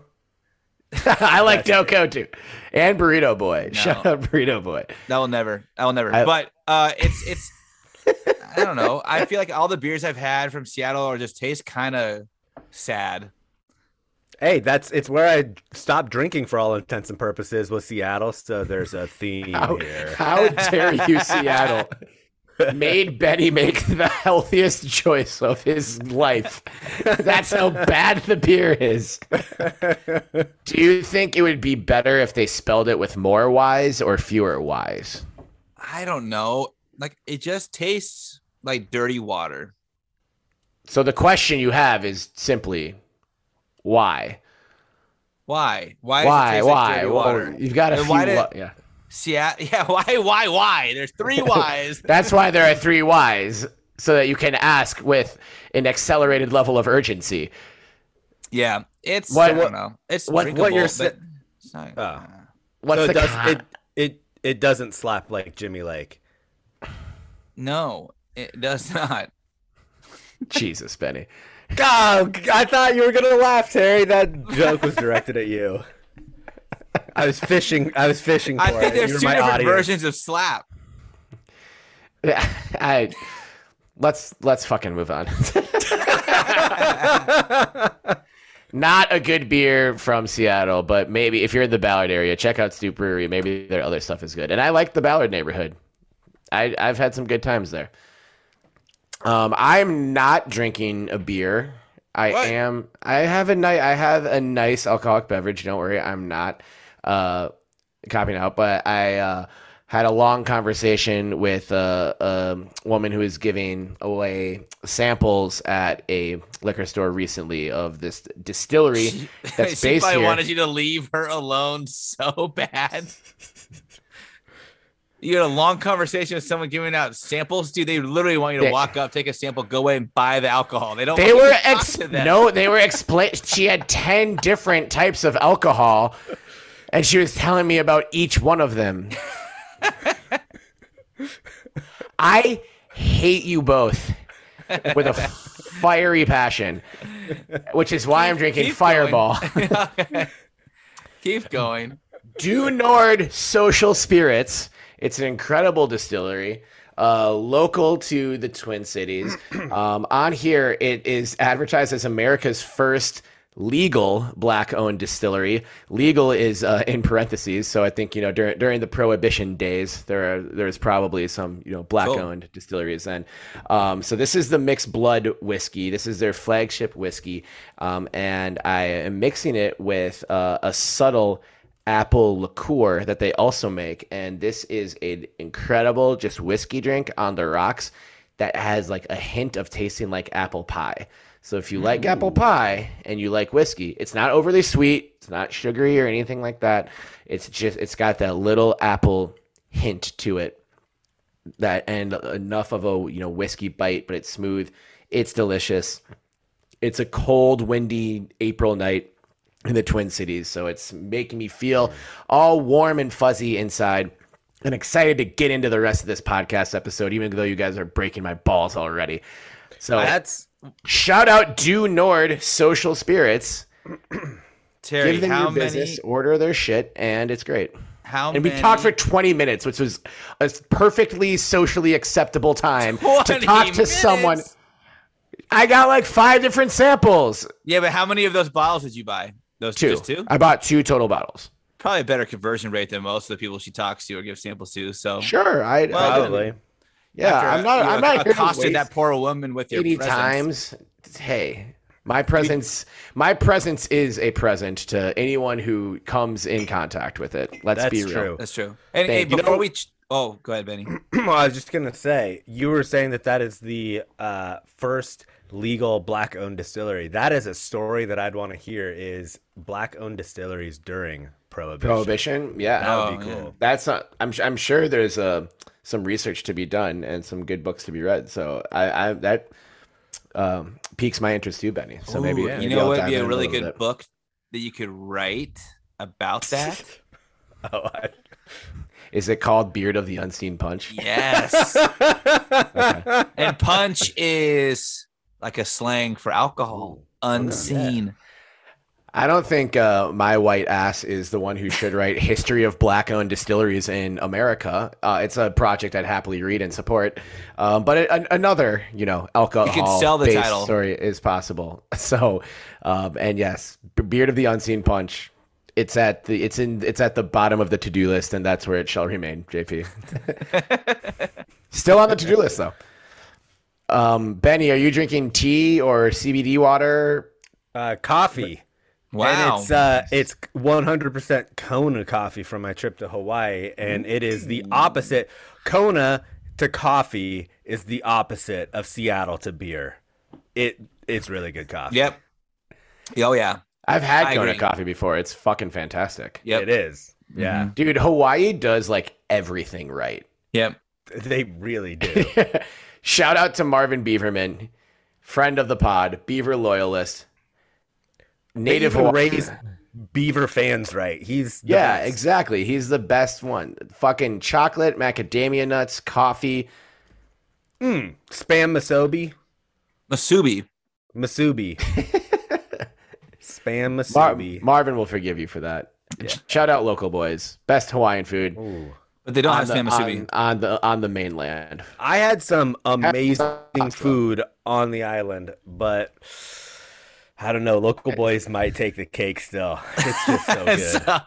Speaker 3: (laughs)
Speaker 1: I like Doko too, and Burrito Boy.
Speaker 2: No.
Speaker 1: Shout out Burrito Boy.
Speaker 2: That will never. That will never.
Speaker 1: I-
Speaker 2: but uh, it's it's. I don't know. I feel like all the beers I've had from Seattle are just taste kind of sad.
Speaker 3: Hey, that's it's where I stopped drinking for all intents and purposes was Seattle. So there's a theme
Speaker 1: How,
Speaker 3: here.
Speaker 1: how dare you, (laughs) Seattle? Made Benny make the healthiest choice of his life. That's how bad the beer is. Do you think it would be better if they spelled it with more Y's or fewer Y's?
Speaker 2: I don't know. Like it just tastes like dirty water.
Speaker 1: So the question you have is simply why?
Speaker 2: Why? Why? does it
Speaker 1: Why?
Speaker 2: like
Speaker 1: Why?
Speaker 2: dirty
Speaker 1: Well,
Speaker 2: water?
Speaker 1: you've got a
Speaker 2: And
Speaker 1: few.
Speaker 2: why did-
Speaker 1: wa- yeah.
Speaker 2: Seattle. (laughs) Yeah. Why? Why? Why? There's three (laughs) Y's.
Speaker 1: That's why there are three Y's, so that you can ask with an accelerated level of urgency.
Speaker 2: yeah. It's.
Speaker 1: What-
Speaker 2: I don't know. It's
Speaker 3: what-
Speaker 2: drinkable,
Speaker 3: what you're
Speaker 2: but
Speaker 3: sa-
Speaker 2: it's not-
Speaker 3: Oh.
Speaker 1: What's
Speaker 3: so
Speaker 1: the
Speaker 3: it, does,
Speaker 1: con-
Speaker 3: it it it doesn't slap like Jimmy Lake.
Speaker 2: No, it does not.
Speaker 1: Jesus, Benny.
Speaker 3: Oh, I thought you were gonna laugh, Terry. That joke was directed at you. I was fishing. I was fishing for
Speaker 2: I think
Speaker 3: it.
Speaker 2: there's
Speaker 3: You're
Speaker 2: two
Speaker 3: my
Speaker 2: different
Speaker 3: audience.
Speaker 2: versions of slap.
Speaker 1: Yeah, (laughs) I let's let's fucking move on. (laughs) Not a good beer from Seattle, but maybe if you're in the Ballard area, check out Stoup Brewery. Maybe their other stuff is good. And I like the Ballard neighborhood. I I've had some good times there. Um, I'm not drinking a beer. I
Speaker 2: What?
Speaker 1: am. I have a nice. I have a nice alcoholic beverage. Don't worry, I'm not uh, copying out. But I uh, had a long conversation with a, a woman who is giving away samples at a liquor store recently of this distillery (laughs) that's
Speaker 2: she
Speaker 1: based
Speaker 2: probably
Speaker 1: here.
Speaker 2: wanted you to leave her alone so (laughs) bad. You had a long conversation with someone giving out samples, dude. They literally want you to
Speaker 1: They-
Speaker 2: walk up, take a sample, go away and buy the alcohol. They don't.
Speaker 1: They were ex-
Speaker 2: to them.
Speaker 1: no, they were explain. She had ten different types of alcohol, and she was telling me about each one of them. I hate you both with a fiery passion, which is why I'm drinking Fireball. (laughs)
Speaker 2: Keep going.
Speaker 1: Du Nord Social Spirits. It's an incredible distillery, uh, local to the Twin Cities. (clears throat) Um, on here, it is advertised as America's first legal black-owned distillery. Legal is uh, in parentheses, so I think you know during during the Prohibition days, there are there's probably some you know black-owned distilleries then. Um, so this is the mixed blood whiskey. This is their flagship whiskey, um, and I am mixing it with uh, a subtle apple liqueur that they also make and this is an incredible just whiskey drink on the rocks that has like a hint of tasting like apple pie. So if you like apple mm. pie and you like whiskey it's not overly sweet it's not sugary or anything like that. It's just it's got that little apple hint to it that and enough of a you know whiskey bite but it's smooth. It's delicious. It's a cold windy april night in the Twin Cities. So it's making me feel all warm and fuzzy inside and excited to get into the rest of this podcast episode, even though you guys are breaking my balls already. So
Speaker 3: That's
Speaker 1: shout out Du Nord Social Spirits. (clears throat)
Speaker 2: Terry,
Speaker 1: Give them
Speaker 2: how
Speaker 1: your
Speaker 2: many?
Speaker 1: order their shit, and it's great.
Speaker 2: How
Speaker 1: And we
Speaker 2: many?
Speaker 1: talked for 20 minutes, which was a perfectly socially acceptable time to talk to
Speaker 2: minutes?
Speaker 1: someone. I got like five different samples.
Speaker 2: Yeah, but how many of those bottles did you buy? Those
Speaker 1: Two.
Speaker 2: just two?
Speaker 1: I bought two total bottles.
Speaker 2: Probably a better conversion rate than most of the people she talks to or gives samples to. So
Speaker 1: Sure, I,
Speaker 2: Well,
Speaker 1: I
Speaker 3: probably.
Speaker 1: Yeah,
Speaker 2: after
Speaker 1: I'm not.
Speaker 2: you
Speaker 1: I'm not here to
Speaker 2: accosted that poor woman with your
Speaker 1: eighty
Speaker 2: presence.
Speaker 1: times. Hey, My presence, my presence is a present to anyone who comes in contact with it. Let's
Speaker 3: That's
Speaker 1: be real.
Speaker 3: true.
Speaker 2: That's true. And hey,
Speaker 1: Thank you.
Speaker 2: before
Speaker 1: know-
Speaker 2: we, ch- oh, go ahead, Benny. (clears throat)
Speaker 3: well, I was just gonna say, you were saying that that is the uh, first legal black-owned distillery. That is a story that I'd want to hear. Is black-owned distilleries during prohibition?
Speaker 1: Prohibition, yeah.
Speaker 3: That would be
Speaker 2: Oh, yeah.
Speaker 3: cool.
Speaker 1: That's not. I'm. I'm sure there's uh, some research to be done and some good books to be read. So I, I that um, piques my interest too, Benny. So maybe
Speaker 2: Ooh,
Speaker 1: maybe
Speaker 2: you know
Speaker 1: I'll
Speaker 2: what would be a really
Speaker 1: little
Speaker 2: good
Speaker 1: bit.
Speaker 2: book that you could write about (laughs) that?
Speaker 3: Oh, I... (laughs)
Speaker 1: Is it called Beard of the Unseen Punch?
Speaker 2: yes. (laughs) And punch is like a slang for alcohol, unseen.
Speaker 1: I don't think uh, my white ass is the one who should write history of black-owned distilleries in America. Uh, it's a project I'd happily read and support. Um, but it, an, another, you know, alcohol
Speaker 2: sell the title.
Speaker 1: story is possible. (laughs) So, um, and yes, Beard of the Unseen Punch. It's at the it's in it's at the bottom of the to-do list, and that's where it shall remain. JP, (laughs) (laughs) still on the to-do list though. Um, Benny, are you drinking tea or CBD water?
Speaker 3: uh, coffee.
Speaker 2: Wow.
Speaker 3: And it's uh, it's 100% Kona coffee from my trip to Hawaii, and it is the opposite. Kona to coffee is the opposite of Seattle to beer. It it's really good coffee.
Speaker 2: yep. Oh yeah.
Speaker 1: I've had
Speaker 2: I
Speaker 1: Kona
Speaker 2: agree.
Speaker 1: coffee before. It's fucking fantastic.
Speaker 2: Yep.
Speaker 3: It is. Yeah,
Speaker 1: Dude, Hawaii does like everything right.
Speaker 2: Yep.
Speaker 3: they really do. (laughs)
Speaker 1: Shout out to Marvin Beaverman, friend of the pod, Beaver loyalist, native
Speaker 3: They even
Speaker 1: Hawaii.
Speaker 3: raise beaver fans right. He's the
Speaker 1: Yeah,
Speaker 3: best.
Speaker 1: exactly. He's the best one. Fucking chocolate, macadamia nuts, coffee.
Speaker 3: Mm, spam masobi,
Speaker 2: Masubi.
Speaker 3: masubi, (laughs) spam
Speaker 1: Mar-
Speaker 3: masubi.
Speaker 1: Marvin will forgive you for that. Shout out local boys. Best Hawaiian food
Speaker 3: Ooh.
Speaker 2: But they don't have
Speaker 1: the,
Speaker 2: spam masubi.
Speaker 1: on, on the on the mainland.
Speaker 3: I had some amazing food on the island, but I don't know. Local boys might take the cake still. (laughs) It's just so good.
Speaker 2: So-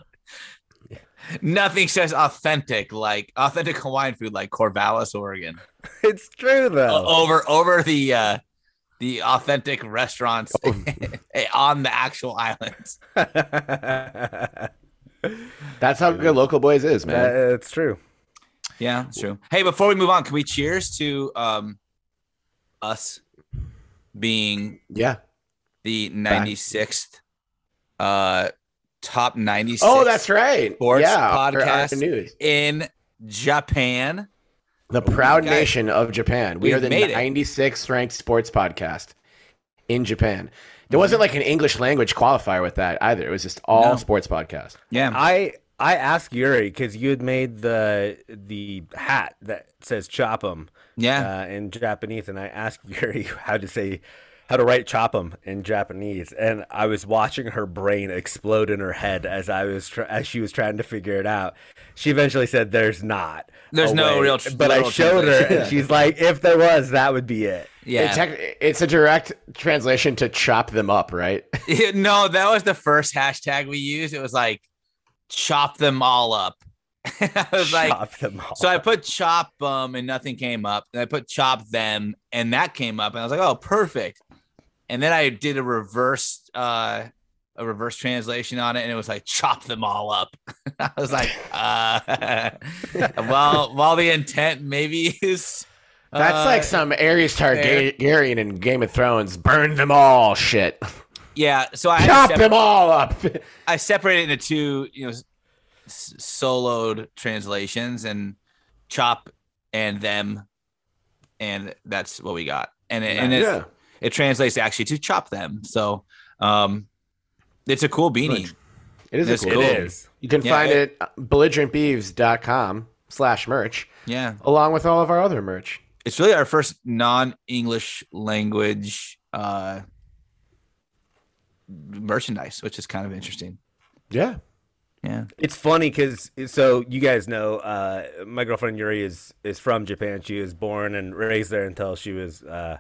Speaker 2: nothing says authentic like authentic Hawaiian food like Corvallis, Oregon. (laughs)
Speaker 3: it's true
Speaker 2: O-
Speaker 3: though.
Speaker 2: Over over the uh the authentic restaurants
Speaker 1: Oh. (laughs)
Speaker 2: on the actual islands.
Speaker 1: That's how good local boys is, man.
Speaker 3: That- it's true.
Speaker 2: Yeah, that's true. Hey, before we move on, can we cheers to um us being
Speaker 1: yeah.
Speaker 2: the 96th uh top 96
Speaker 1: Oh, that's right.
Speaker 2: Sports
Speaker 1: yeah, our- our
Speaker 2: podcast.
Speaker 1: news.
Speaker 2: in Japan.
Speaker 1: The proud
Speaker 2: guys,
Speaker 1: nation of Japan. We
Speaker 2: we've
Speaker 1: are the 96th ranked sports podcast in Japan. There wasn't like an English language qualifier with that either. It was just all
Speaker 2: No.
Speaker 1: sports podcast.
Speaker 2: Yeah.
Speaker 3: I I asked Yuri because you had made the the hat that says "chop 'em"
Speaker 2: Yeah.
Speaker 3: uh, in Japanese, and I asked (laughs) Yuri how to say how to write chop "chop 'em" in Japanese, and I was watching her brain explode in her head as I was tr- as she was trying to figure it out. She eventually said, "There's not."
Speaker 2: There's no
Speaker 3: way."
Speaker 2: real tr-
Speaker 3: But I
Speaker 2: literal
Speaker 3: showed her,
Speaker 2: translation.
Speaker 3: and she's like, "If there was, that would be it."
Speaker 2: Yeah.
Speaker 1: It tec- it's a direct translation to chop them up, right? (laughs) (laughs)
Speaker 2: no, that was the first hashtag we used. It was like chop them all up. (laughs) I was like,
Speaker 3: Chop them all.
Speaker 2: so I put chop them and nothing came up. And I put chop them and that came up. And I was like, oh, perfect. And then I did a reverse uh a reverse translation on it and it was like chop them all up. I was like, uh well, while the intent maybe is
Speaker 1: That's
Speaker 2: uh,
Speaker 1: like some Aerys
Speaker 2: fair.
Speaker 1: Targaryen in Game of Thrones. Burn them all, shit.
Speaker 2: yeah. So I had
Speaker 1: Chop
Speaker 2: separ-
Speaker 1: them all up. (laughs)
Speaker 2: I separated into two, you know, s- s- soloed translations and chop and them, and that's what we got. And it, and it,
Speaker 1: yeah.
Speaker 2: it translates actually to chop them. So, um, it's a cool beanie.
Speaker 1: It is a
Speaker 2: It's
Speaker 1: cool.
Speaker 2: cool.
Speaker 3: it is.
Speaker 1: You can
Speaker 2: Yeah,
Speaker 1: find
Speaker 2: it-
Speaker 1: it at belligerentbeavs.com slash merch,
Speaker 2: Yeah,
Speaker 1: along with all of our other merch.
Speaker 2: It's really our first non-English language uh, merchandise, which is kind of interesting.
Speaker 1: Yeah.
Speaker 2: Yeah.
Speaker 3: It's funny because so you guys know uh, my girlfriend Yuri is is from Japan. She was born and raised there until she was uh,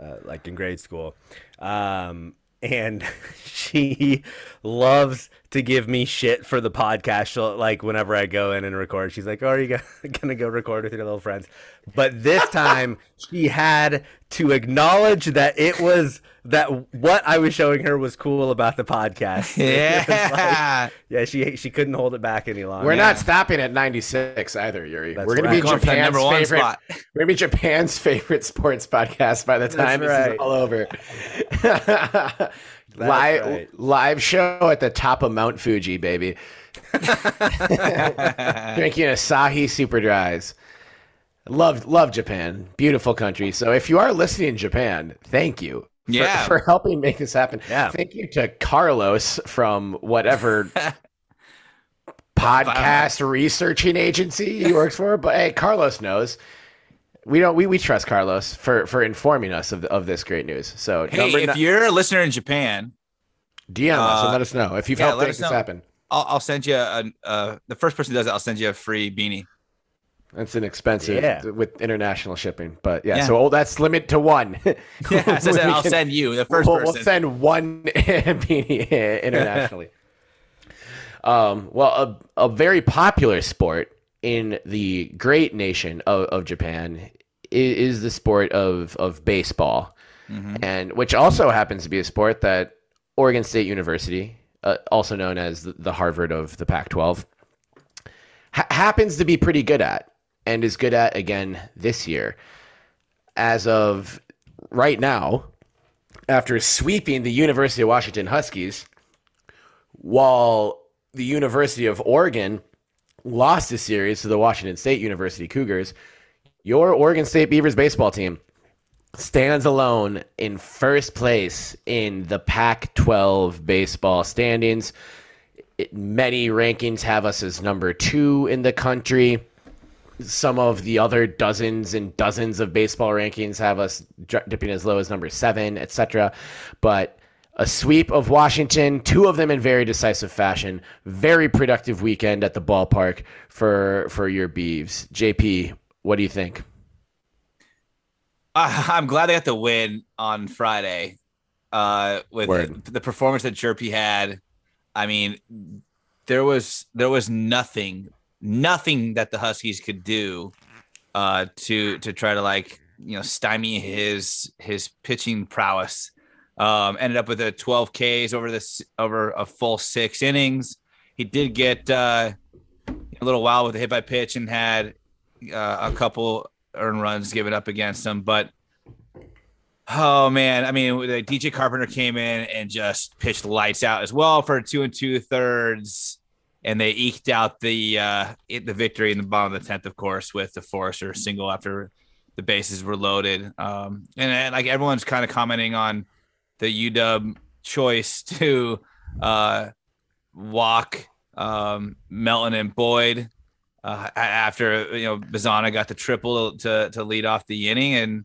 Speaker 3: uh, like in grade school, um, and (laughs) she loves to give me shit for the podcast. She'll like whenever I go in and record, she's like, "Oh, are you gonna (laughs) go record with your little friends?" But this time she had to acknowledge that it was that what I was showing her was cool about the podcast. (laughs) (laughs) It was like-
Speaker 2: Yeah.
Speaker 3: yeah, she she couldn't hold it back any longer.
Speaker 1: We're
Speaker 2: yeah.
Speaker 1: not stopping at 96 either, Yuri.
Speaker 3: That's
Speaker 1: We're going
Speaker 3: right.
Speaker 1: to be
Speaker 2: Going
Speaker 1: Japan's
Speaker 2: number one
Speaker 1: favorite.
Speaker 2: spot. (laughs)
Speaker 1: We're going to be Japan's favorite sports podcast by the time this
Speaker 3: right.
Speaker 1: is all over. live
Speaker 3: right.
Speaker 1: live show at the top of Mount Fuji, baby. Drinking Asahi Super Dries. Love love Japan. Beautiful country. So if you are listening in Japan, thank you. For,
Speaker 2: Yeah. (laughs)
Speaker 1: for helping make this happen.
Speaker 3: Yeah.
Speaker 1: Thank you to Carlos from whatever (laughs) podcast researching agency he (laughs) works for. But hey, Carlos knows. We don't. We, we trust Carlos for for informing us of of this great news. So
Speaker 2: Hey, if
Speaker 1: ni-
Speaker 2: you're a listener in Japan,
Speaker 1: DM us and
Speaker 2: uh,
Speaker 1: let us know if you've
Speaker 2: yeah,
Speaker 1: helped make this happen.
Speaker 2: I'll, I'll send you a, uh, the first person who does it. I'll send you a free beanie.
Speaker 1: That's an expensive
Speaker 3: Yeah.
Speaker 1: with international shipping, but yeah.
Speaker 2: Yeah.
Speaker 1: So oh, that's limit to one. (laughs)
Speaker 2: Yeah, so I said
Speaker 1: We
Speaker 2: I'll
Speaker 1: can-
Speaker 2: send you the first
Speaker 1: we'll, we'll send one (laughs) internationally. (laughs) um, well, a, a very popular sport in the great nation of, of Japan is, is the sport of of baseball,
Speaker 2: Mhm.
Speaker 1: and which also happens to be a sport that Oregon State University, uh, also known as the, the Harvard of the Pac-12, ha- happens to be pretty good at, and is good at again this year. As of right now, after sweeping the University of Washington Huskies, while the University of Oregon lost a series to the Washington State University Cougars, your Oregon State Beavers baseball team stands alone in first place in the Pac 12 baseball standings. It- many rankings have us as number two in the country. Some of the other dozens and dozens of baseball rankings have us dipping as low as number seven, etc. But a sweep of Washington, two of them in very decisive fashion. Very productive weekend at the ballpark for for your Beavs. JP, what do you think?
Speaker 2: I, I'm glad they got the win on Friday. Uh, with
Speaker 1: Word.
Speaker 2: the, the performance that Hjerpe had, I mean, there was there was nothing, nothing that the Huskies could do, uh, to to try to like you know stymie his his pitching prowess. Um, ended up with a 12 Ks over this over a full six innings. He did get uh, a little wild with a hit by pitch and had uh, a couple earned runs given up against him, but oh man, I mean, DJ Carpenter came in and just pitched lights out as well for two and two thirds, and they eked out the uh, the victory in the bottom of the tenth, of course, with the Forrester single after the bases were loaded. Um, and, and like everyone's kind of commenting on the UW choice (laughs) to uh, walk um, Melton and Boyd uh, after you know Bazzana got the triple to to lead off the inning, and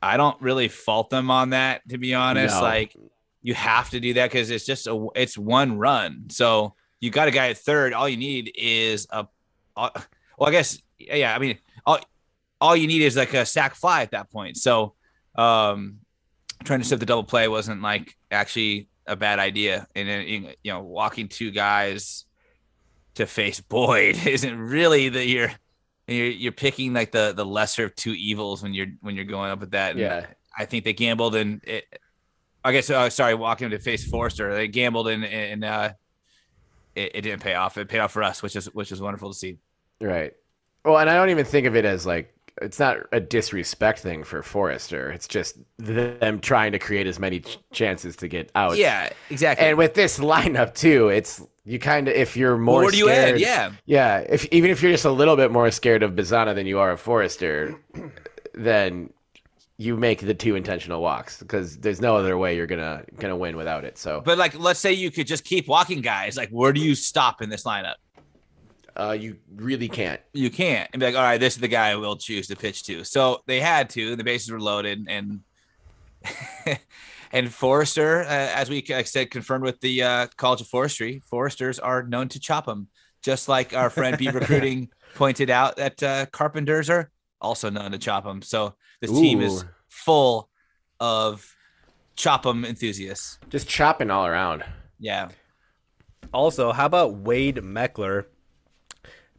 Speaker 2: I don't really fault them on that to be honest.
Speaker 1: No.
Speaker 2: Like you have to do that because it's just a it's one run, so you got a guy at third. All you need is a uh, well, I guess yeah. I mean, all all you need is like a sack fly at that point. So um, trying to set the double play wasn't like actually a bad idea, and then, you know walking two guys to face Boyd (laughs) isn't really the you're you're, you're picking like the the lesser of two evils when you're when you're going up with that. And
Speaker 1: Yeah.
Speaker 2: I think they gambled and it. I guess uh, sorry, walking to face Forrester, they gambled and and uh, it, it didn't pay off. It paid off for us, which is which is wonderful to see.
Speaker 1: Right. Well, and I don't even think of it as like it's not a disrespect thing for Forrester. It's just them trying to create as many ch- chances to get out.
Speaker 2: Yeah, exactly.
Speaker 1: And with this lineup too, it's you kind of if you're more
Speaker 2: Where do you
Speaker 1: scared,
Speaker 2: add? Yeah,
Speaker 1: yeah. If even if you're just a little bit more scared of Bazzana than you are of Forrester, then you make the two intentional walks because there's no other way you're gonna gonna win without it. So
Speaker 2: but like, let's say you could just keep walking guys. Like, where do you stop in this lineup?
Speaker 1: uh, you really can't.
Speaker 2: You can't. And be like, all right, this is the guy we'll choose to pitch to. So they had to. The bases were loaded, and (laughs) and Forrester, uh, as we like said, confirmed with the uh, College of Forestry, Foresters are known to chop them, just like our friend B (laughs) Recruiting pointed out that uh, Carpenters are also known to chop them. So this team is full of chop them enthusiasts.
Speaker 1: Just chopping all around.
Speaker 2: Yeah.
Speaker 3: Also, how about Wade Meckler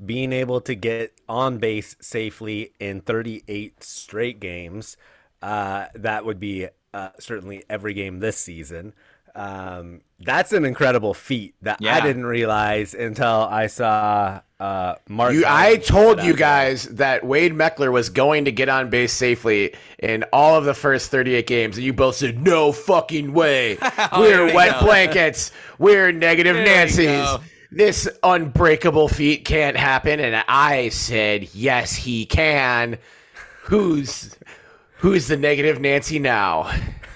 Speaker 3: being able to get on base safely in 38 straight games? Uh, that would be uh, certainly every game this season. Um, that's an incredible feat that I didn't realize until I saw uh, Mark.
Speaker 1: You, I told you
Speaker 3: out
Speaker 1: guys that Wade Meckler was going to get on base safely in all of the first 38 games, and you both said, "No fucking way! (laughs)
Speaker 2: Oh,
Speaker 1: We're
Speaker 2: here we
Speaker 1: wet
Speaker 2: go.
Speaker 1: blankets. We're negative
Speaker 2: Here we
Speaker 1: Nancy's.
Speaker 2: go.
Speaker 1: This unbreakable feat can't happen." And I said, "Yes, he can." Who's who's the negative Nancy now?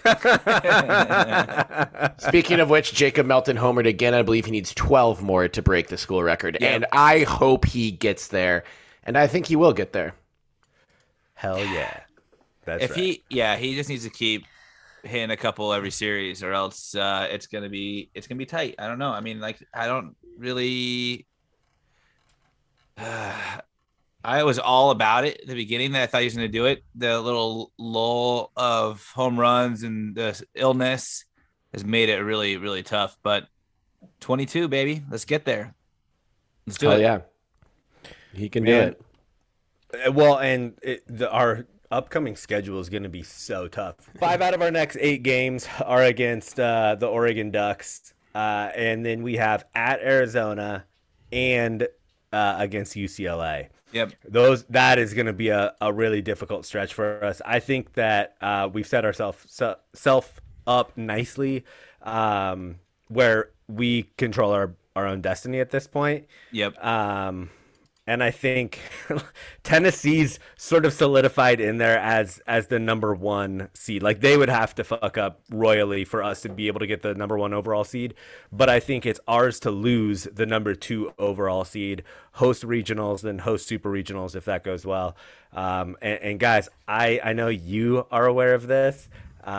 Speaker 1: (laughs) Speaking of which, Jacob Melton homered again. I believe he needs 12 more to break the school record.
Speaker 2: Yeah.
Speaker 1: And I hope he gets there. And I think he will get there.
Speaker 3: Hell yeah. That's
Speaker 2: if
Speaker 3: right.
Speaker 2: he, yeah, he just needs to keep hitting a couple every series, or else uh, it's gonna be it's gonna be tight. I don't know. I mean, like I don't really. (sighs) I was all about it at the beginning that I thought he was going to do it. The little lull of home runs and the illness has made it really, really tough. But 22, baby, let's get there. Let's do
Speaker 1: Hell
Speaker 2: it.
Speaker 1: yeah. He can
Speaker 3: Man.
Speaker 1: do it.
Speaker 3: Uh, Well, and it, the, our upcoming schedule is going to be so tough. Five out of our next eight games are against uh, the Oregon Ducks, uh, and then we have at Arizona and uh, against UCLA.
Speaker 2: Yep.
Speaker 3: Those that is going to be a, a really difficult stretch for us. I think that uh, we've set ourselves so, self up nicely, um, where we control our our own destiny at this point.
Speaker 2: Yep.
Speaker 3: Um, and I think (laughs) Tennessee's sort of solidified in there as as the number one seed. Like they would have to fuck up royally for us to be able to get the number one overall seed. But I think it's ours to lose the number two overall seed, host regionals, then host super regionals if that goes well. Um, and, and guys, I I know you are aware of this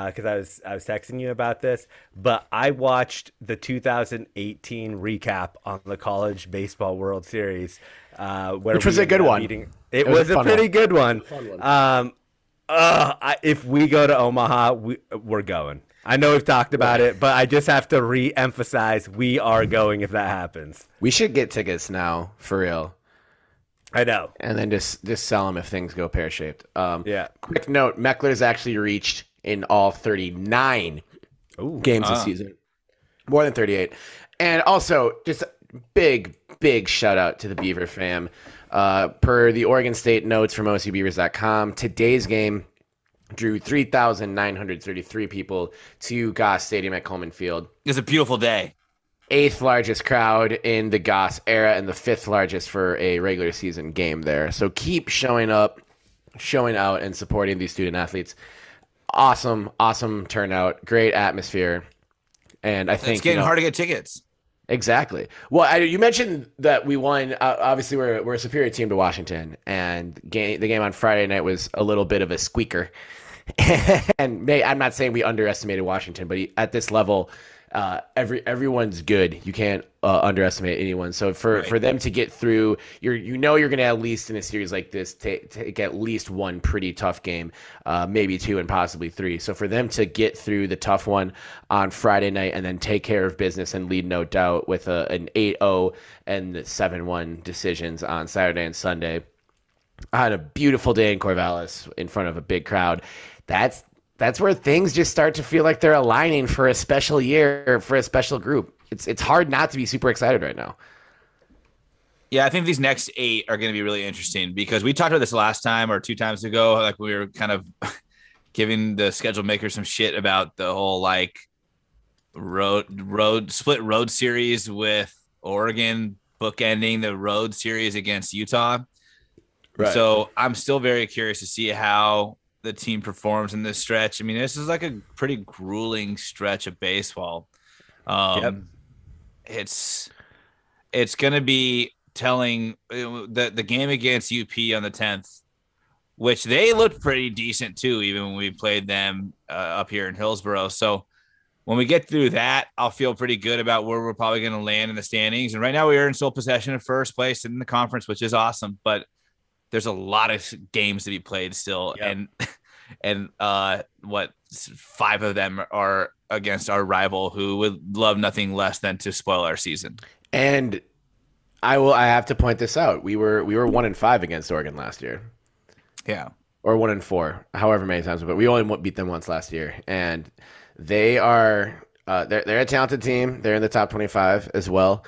Speaker 3: because I was I was texting you about this, but I watched the 2018 recap on the College Baseball World Series, uh, where
Speaker 1: Which was a good one.
Speaker 3: beating- It,
Speaker 1: was
Speaker 3: was,
Speaker 1: a
Speaker 3: a, pretty
Speaker 1: one.
Speaker 3: good one.
Speaker 1: One.
Speaker 3: Um, uh, I, if we go to Omaha, we, we're going. I know we've talked about it, but I just have to re-emphasize we are going if that happens.
Speaker 1: We should get tickets now, for real.
Speaker 3: I know.
Speaker 1: And then just, just sell them if things go pear shaped. Um,
Speaker 3: Yeah.
Speaker 1: Quick note Meckler's actually reached in all 39
Speaker 3: Ooh.
Speaker 1: games
Speaker 2: Ah.
Speaker 1: this season. More than 38. And also, just a big, big shout out to the Beaver fam. Uh, per the Oregon State notes from OCBeavers.com, today's game drew 3,933 people to Goss Stadium at Coleman Field.
Speaker 2: It's a beautiful day.
Speaker 1: Eighth largest crowd in the Goss era and the fifth largest for a regular season game there. So keep showing up, showing out, and supporting these student athletes. Awesome, awesome turnout, great atmosphere. And I think
Speaker 2: It's getting
Speaker 1: you know-
Speaker 2: hard to get tickets.
Speaker 1: Exactly. Well, I, you mentioned that we won. Uh, obviously, we're we're a superior team to Washington, and game, the game on Friday night was a little bit of a squeaker. (laughs) and may, I'm not saying we underestimated Washington, but at this level, uh, every everyone's good. You can't uh, underestimate anyone. So for,
Speaker 2: Right.
Speaker 1: for them to get through, you're you know you're going to at least in a series like this take, take at least one pretty tough game, uh, maybe two and possibly three. So for them to get through the tough one on Friday night and then take care of business and lead no doubt with a, an 8-0 and 7-1 decisions on Saturday and Sunday. I had a beautiful day in Corvallis in front of a big crowd. That's that's where things just start to feel like they're aligning for a special year for a special group. It's it's hard not to be super excited right now.
Speaker 2: Yeah, I think these next eight are going to be really interesting because we talked about this last time or two times ago. Like we were kind of (laughs) giving the schedule maker some shit about the whole like road road split road series with Oregon bookending the road series against Utah.
Speaker 1: Right.
Speaker 2: So I'm still very curious to see how the team performs in this stretch. I mean, this is like a pretty grueling stretch of baseball. Um,
Speaker 3: Yep.
Speaker 2: It's it's gonna be telling uh, the the game against UP on the 10th, which they looked pretty decent too, even when we played them uh, up here in Hillsboro. So when we get through that, I'll feel pretty good about where we're probably going to land in the standings. And right now, we are in sole possession of first place in the conference, which is awesome. But there's a lot of games to be played still,
Speaker 3: Yep.
Speaker 2: and (laughs) and uh, what five of them are against our rival, who would love nothing less than to spoil our season.
Speaker 1: And I will I have to point this out. We were we were 1 in 5 against Oregon last year.
Speaker 2: Yeah,
Speaker 1: or one in four, however many times. But we only beat them once last year, and they are uh, they're they're a talented team. They're in the top twenty five as well.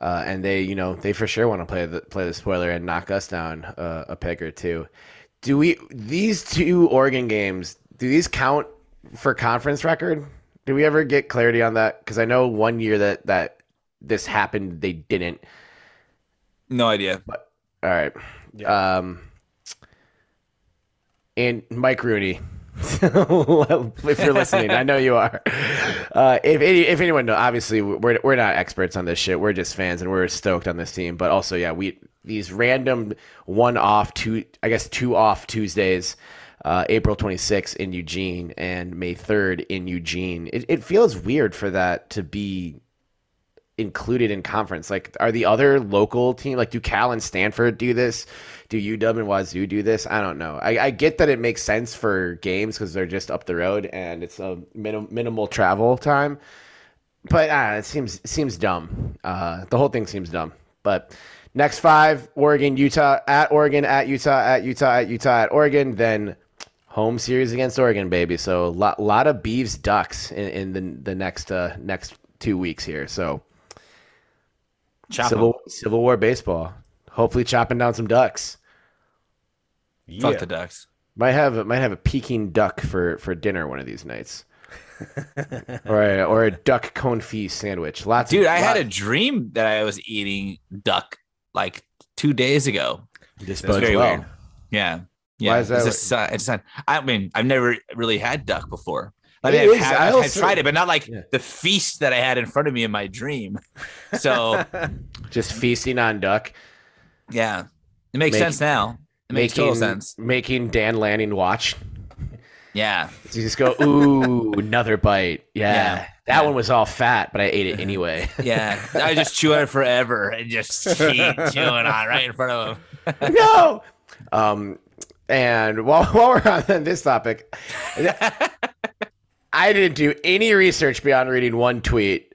Speaker 1: Uh, and they, you know, they for sure want to play the play the spoiler and knock us down uh, a peg or two. Do we these two Oregon games? Do these count for conference record? Do we ever get clarity on that? Because I know one year that that this happened, they didn't.
Speaker 2: No idea.
Speaker 1: But all right, yeah. um, and Mike Rooney. (laughs) if you're listening, I know you are. Uh, if if anyone knows, obviously we're we're not experts on this shit. We're just fans, and we're stoked on this team. But also, yeah, we these random one off two, I guess two off Tuesdays, uh, April 26th in Eugene and May 3rd in Eugene. It it feels weird for that to be included in conference? Like, are the other local team like do Cal and Stanford do this? Do UW and Wazoo do this? I don't know. I, I get that it makes sense for games because they're just up the road and it's a minim, minimal travel time, but uh, it seems seems dumb. Uh, the whole thing seems dumb. But next five: Oregon, Utah, at Oregon, at Utah, at Utah, at Utah, at Oregon. Then home series against Oregon, baby. So a lot, lot of Beavs Ducks in, in the the next uh, next two weeks here. So Civil Civil War baseball. Hopefully, chopping down some ducks.
Speaker 2: Yeah. Fuck the ducks.
Speaker 1: Might have might have a Peking duck for for dinner one of these nights. Or a, or a duck confit sandwich. Lots.
Speaker 2: Dude,
Speaker 1: of,
Speaker 2: I had a dream that I was eating duck like two days ago.
Speaker 1: This very well. weird.
Speaker 2: Yeah. Yeah.
Speaker 1: Why is that?
Speaker 2: It's, a, it's not, I mean, I've never really had duck before. I mean, I've, had, also, I've tried it, but not like yeah. the feast that I had in front of me in my dream. So, (laughs)
Speaker 1: just feasting on duck.
Speaker 2: Yeah, it makes Make, sense now. It makes making, total sense.
Speaker 1: Making Dan Lanning watch.
Speaker 2: Yeah,
Speaker 1: you just go, ooh, another bite. (laughs) Yeah, yeah. that yeah. one was all fat, but I ate it anyway. (laughs)
Speaker 2: yeah, I just chew on it forever and just (laughs) keep chewing on right in front of
Speaker 1: him. no. Um, and while while we're on this topic. I didn't do any research beyond reading one tweet,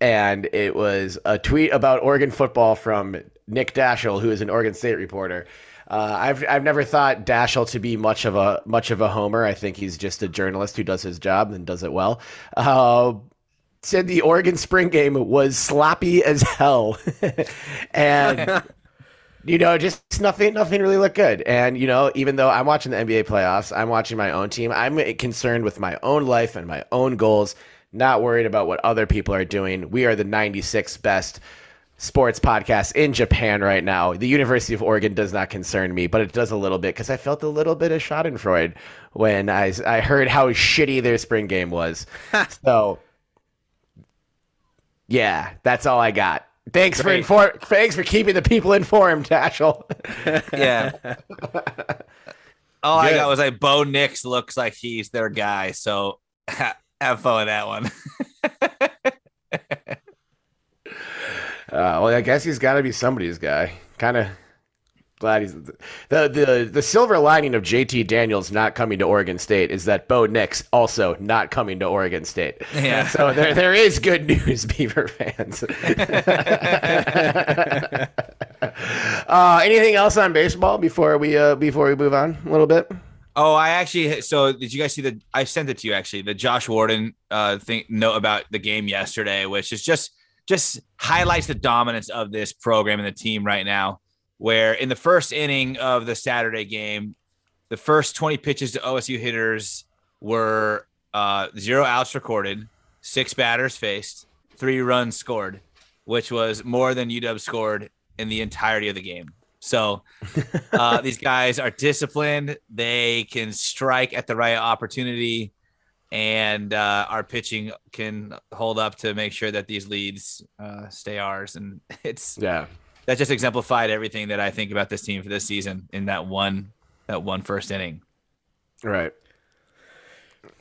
Speaker 1: and it was a tweet about Oregon football from Nick Daschel, who is an Oregon State reporter. Uh, I've I've never thought Daschel to be much of a much of a homer. I think he's just a journalist who does his job and does it well. Uh, said the Oregon spring game was sloppy as hell, (laughs) and (laughs) you know, just nothing, nothing really looked good. And you know, even though I'm watching the NBA playoffs, I'm watching my own team. I'm concerned with my own life and my own goals, not worried about what other people are doing. We are the 96th best sports podcast in Japan right now. The University of Oregon does not concern me, but it does a little bit because I felt a little bit of Schadenfreude when I I heard how shitty their spring game was. (laughs) so, yeah, that's all I got. Thanks Great. for inform. Thanks for keeping the people informed, Daschel. (laughs)
Speaker 2: yeah. (laughs) All Good. I got was like Bo Nix looks like he's their guy, so have fun with that one.
Speaker 1: Uh, well, I guess he's got to be somebody's guy. Kind of glad he's the the the silver lining of JT Daniels not coming to Oregon State is that Bo Nix also not coming to Oregon State.
Speaker 2: Yeah.
Speaker 1: So there there is good (laughs) news, Beaver fans. (laughs) uh, anything else on baseball before we uh, before we move on a little bit?
Speaker 2: Oh, I actually. So, did you guys see the? I sent it to you actually. The Josh Warden uh thing note about the game yesterday, which is just just highlights the dominance of this program and the team right now where in the first inning of the Saturday game, the first 20 pitches to OSU hitters were uh, zero outs recorded, six batters faced, three runs scored, which was more than UW scored in the entirety of the game. So uh, (laughs) these guys are disciplined. They can strike at the right opportunity, and uh, our pitching can hold up to make sure that these leads uh, stay ours. And (laughs) it's
Speaker 1: yeah,
Speaker 2: that just exemplified everything that I think about this team for this season in that one that one first inning.
Speaker 1: Right.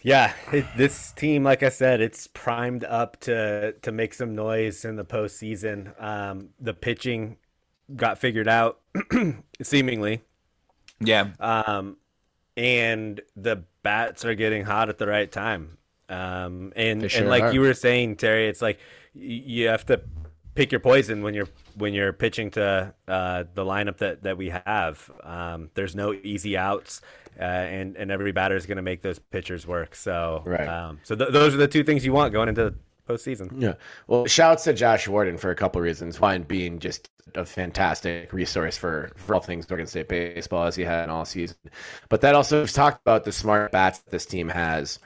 Speaker 3: Yeah, it, this team, like I said, it's primed up to to make some noise in the postseason. Um, the pitching got figured out, (clears throat) seemingly.
Speaker 2: Yeah.
Speaker 3: Um, and the bats are getting hot at the right time. Um, and sure and like are. you were saying, Terry, it's like you have to pick your poison when you're when you're pitching to uh, the lineup that, that we have. Um, there's no easy outs, uh, and and every batter is going to make those pitchers work. So
Speaker 1: Right.
Speaker 3: um, so th- those are the two things you want going into the postseason.
Speaker 1: Yeah. Well, shouts to Josh Warden for a couple reasons. One being just a fantastic resource for, for all things Oregon State baseball as he had all season. But that also we've talked about the smart bats this team has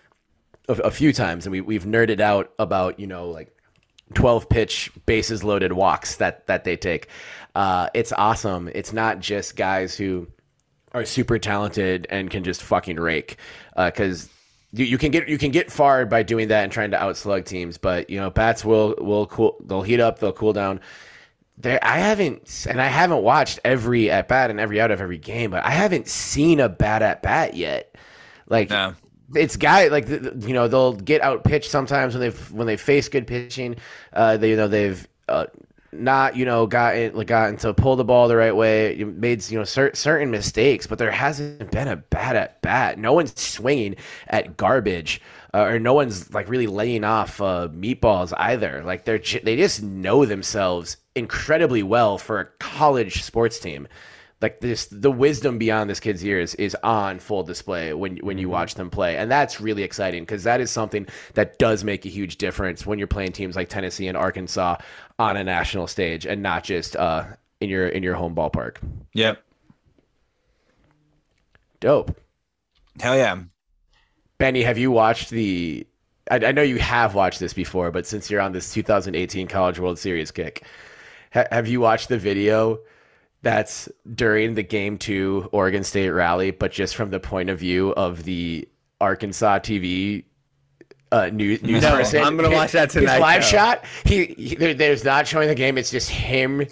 Speaker 1: a, a few times, and we we've nerded out about you know like 12 pitch bases loaded walks that that they take. Uh, it's awesome. It's not just guys who are super talented and can just fucking rake because you, you can get you can get far by doing that and trying to outslug teams but you know bats will will cool they'll heat up they'll cool down. There I haven't and I haven't watched every at bat and every out of every game but I haven't seen a bad at bat yet. Like
Speaker 2: No.
Speaker 1: it's guy like you know they'll get out pitched sometimes when they've when they face good pitching. Uh they you know they've uh, not you know gotten like gotten to pull the ball the right way. You made you know cer- certain mistakes but there hasn't been a bad at bat. No one's swinging at garbage uh, or no one's like really laying off uh, meatballs either. Like they're they just know themselves incredibly well for a college sports team. Like this the wisdom beyond this kid's ears is on full display when when you watch them play and that's really exciting because that is something that does make a huge difference when you're playing teams like Tennessee and Arkansas on a national stage and not just uh in your in your home ballpark
Speaker 2: Yep.
Speaker 1: dope
Speaker 2: Hell yeah.
Speaker 1: Benny have you watched the I, I know you have watched this before but since you're on this 2018 College World Series kick ha- have you watched the video that's during the game two Oregon State rally, but just from the point of view of the Arkansas TV uh, news, news
Speaker 3: No,
Speaker 1: person.
Speaker 3: I'm gonna watch that tonight,
Speaker 1: His live
Speaker 3: though.
Speaker 1: shot. He, he there, there's not showing the game. It's just him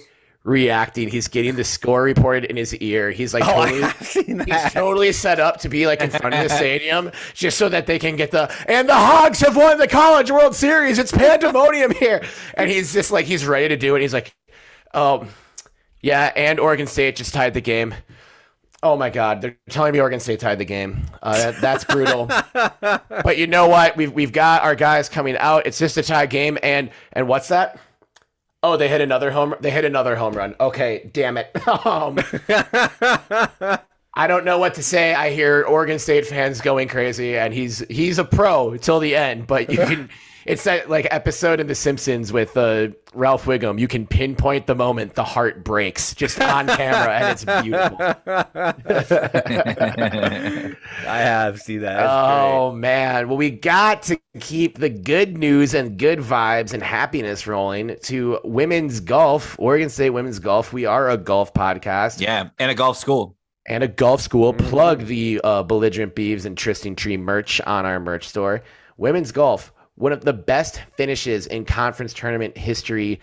Speaker 1: reacting. He's getting the score reported in his ear. He's like
Speaker 3: Oh,
Speaker 1: totally. He's totally set up to be like in front of the (laughs) stadium just so that they can get the and the Hogs have won the College World Series. It's pandemonium here. And he's just like he's ready to do it. He's like, um, yeah, and Oregon State just tied the game. Oh my God, they're telling me Oregon State tied the game. Uh, that, that's brutal. (laughs) but you know what? We've we've got our guys coming out. It's just a tie game, and and what's that? Oh, they hit another home. They hit another home run. Okay, damn it. (laughs) Um, I don't know what to say. I hear Oregon State fans going crazy, and he's he's a pro till the end. But you can, it's that like episode in The Simpsons with uh, Ralph Wiggum. You can pinpoint the moment the heart breaks just on (laughs) camera, and it's beautiful. (laughs)
Speaker 3: I have seen that. That's
Speaker 1: Oh man. Well, we got to keep the good news and good vibes and happiness rolling to women's golf, Oregon State women's golf. We are a golf podcast
Speaker 2: Yeah. And a golf school.
Speaker 1: and a golf school.
Speaker 3: Mhm.
Speaker 1: Plug the uh, belligerent beavs and Trysting Tree merch on our merch store. Women's golf, one of the best finishes in conference tournament history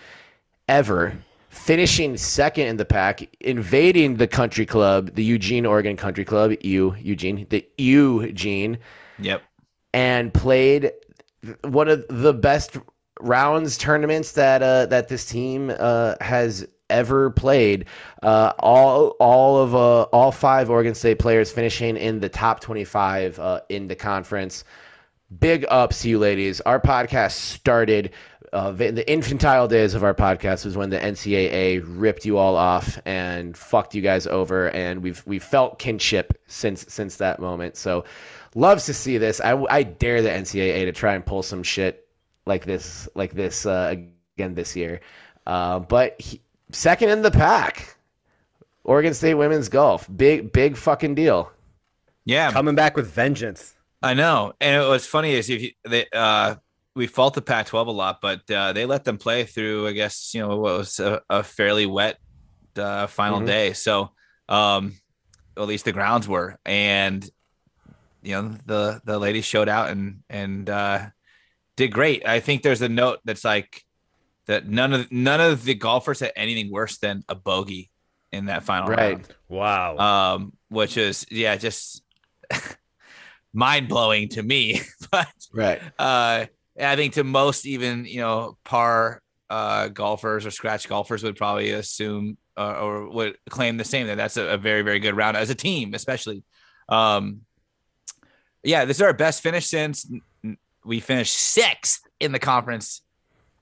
Speaker 1: ever. Finishing second in the Pac, invading the country club, the Eugene, Oregon Country Club, U Eugene, the Eugene,
Speaker 2: Yep.
Speaker 1: and played one of the best rounds tournaments that uh, that this team uh, has ever played. Uh, all all of uh, all five Oregon State players finishing in the top twenty five uh, in the conference. Big ups to you ladies. Our podcast started. Uh, the, the infantile days of our podcast was when the NCAA ripped you all off and fucked you guys over, and we've we've felt kinship since since that moment. So, loves to see this. I, I dare the NCAA to try and pull some shit like this like this uh, again this year. Uh, but he, second in the Pac, Oregon State women's golf, big big fucking deal.
Speaker 2: Yeah.
Speaker 3: Coming back with vengeance.
Speaker 2: I know. And what's funny is if you, they, uh, we fault the Pac 12 a lot, but uh, they let them play through, I guess, you know, what was a, a fairly wet uh, final
Speaker 1: Mhm.
Speaker 2: day. So, um, at least the grounds were. And, you know, the, the ladies showed out and, and, uh, did great. I think there's a note that's like that none of, none of the golfers had anything worse than a bogey in that final
Speaker 1: Right.
Speaker 2: round
Speaker 3: Wow.
Speaker 2: um, which is yeah, just (laughs) mind blowing to me. (laughs) but
Speaker 1: Right.
Speaker 2: uh, I think to most even you know par uh, golfers or scratch golfers would probably assume uh, or would claim the same that that's a, a very very good round as a team, especially. Um, yeah, this is our best finish since we finished sixth in the conference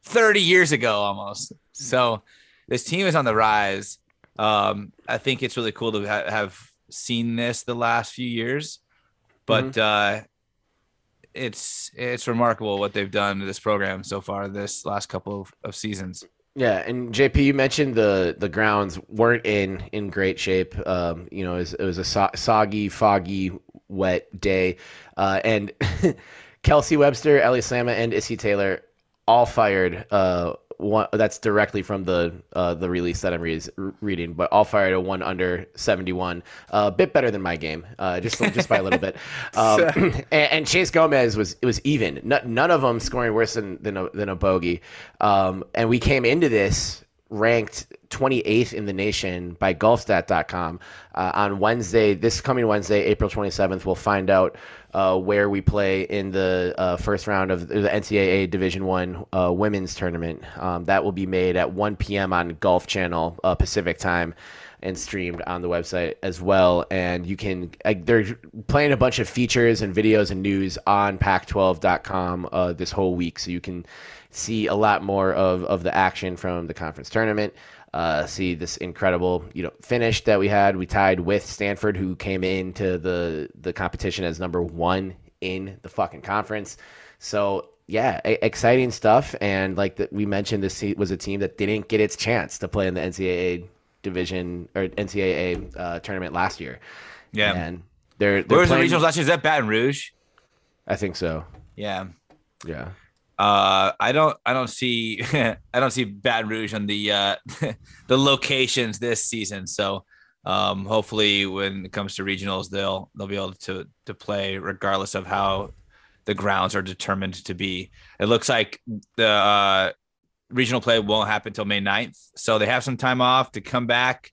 Speaker 2: 30 years ago almost. So this team is on the rise. Um, I think it's really cool to ha- have seen this the last few years, but uh, it's it's remarkable what they've done to this program so far this last couple of, of seasons.
Speaker 1: Yeah, and JP, you mentioned the the grounds weren't in in great shape. Um, you know, it was, it was a so- soggy, foggy, wet day, uh, and (laughs) Kelsey Webster, Ellie Slama, and Issy Taylor all fired. Uh, one that's directly from the uh, the release that I'm re- reading, but all fired a one under 71, uh, a bit better than my game, uh, just just by a little bit. (laughs) Um, (clears throat) and, and, Chase Gomez was it was even. N- none of them scoring worse than than a, than a bogey. Um, and we came into this ranked 28th in the nation by golfstat.com uh, on Wednesday, this coming Wednesday, April 27th. We'll find out uh, where we play in the uh, first round of the NCAA Division One uh, women's tournament. Um, that will be made at 1 p.m. on Golf Channel uh, Pacific time and streamed on the website as well. And you can, they're playing a bunch of features and videos and news on pac12.com uh, this whole week. So you can see a lot more of, of the action from the conference tournament. Uh, see this incredible, you know, finish that we had. We tied with Stanford, who came into the the competition as number one in the fucking conference. So yeah, a- exciting stuff. And like the, we mentioned, this was a team that didn't get its chance to play in the NCAA division or NCAA uh, tournament last year.
Speaker 2: Yeah,
Speaker 1: and they're, they're
Speaker 2: where was
Speaker 1: playing,
Speaker 2: the regionals last year? Is that Baton Rouge?
Speaker 1: I think so.
Speaker 2: Yeah,
Speaker 1: yeah.
Speaker 2: Uh, I don't, I don't see, (laughs) I don't see Baton Rouge on the uh, (laughs) the locations this season. So, um, hopefully, when it comes to regionals, they'll they'll be able to to play regardless of how the grounds are determined to be. It looks like the uh, regional play won't happen until May 9th, so they have some time off to come back.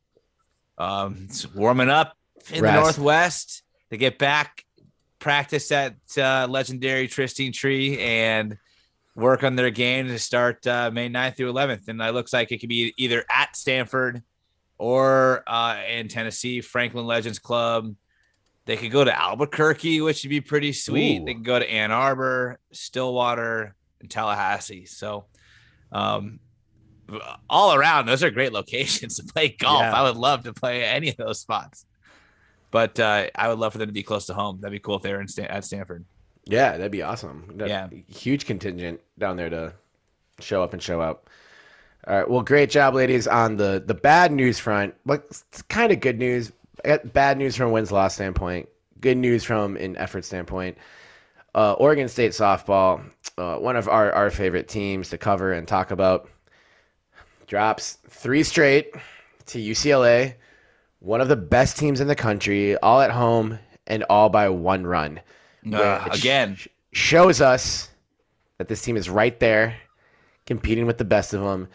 Speaker 2: Um, it's warming up in
Speaker 1: Rest.
Speaker 2: the Northwest. They get back, practice at uh, legendary Trysting Tree, and work on their game to start uh, May 9th through 11th. And it looks like it could be either at Stanford or uh, in Tennessee, Franklin Legends Club. They could go to Albuquerque, which would be pretty sweet.
Speaker 1: Ooh.
Speaker 2: They can go to Ann Arbor, Stillwater, and Tallahassee. So, um, all around, those are great (laughs) locations to play golf.
Speaker 3: Yeah.
Speaker 2: I would love to play any of those spots. But uh, I would love for them to be close to home. That'd be cool if they were in Stan- at Stanford.
Speaker 1: Yeah, that'd be awesome. That-
Speaker 2: Yeah.
Speaker 1: Huge contingent down there to show up and show out. All right. Well, great job, ladies, on the the bad news front. But it's kind of good news. Bad news from a wins loss standpoint. Good news from an effort standpoint. Uh, Oregon State softball, uh, one of our, our favorite teams to cover and talk about, drops three straight to UCLA, one of the best teams in the country, all at home and all by one run
Speaker 2: Uh, again,
Speaker 1: sh- shows us that this team is right there competing with the best of them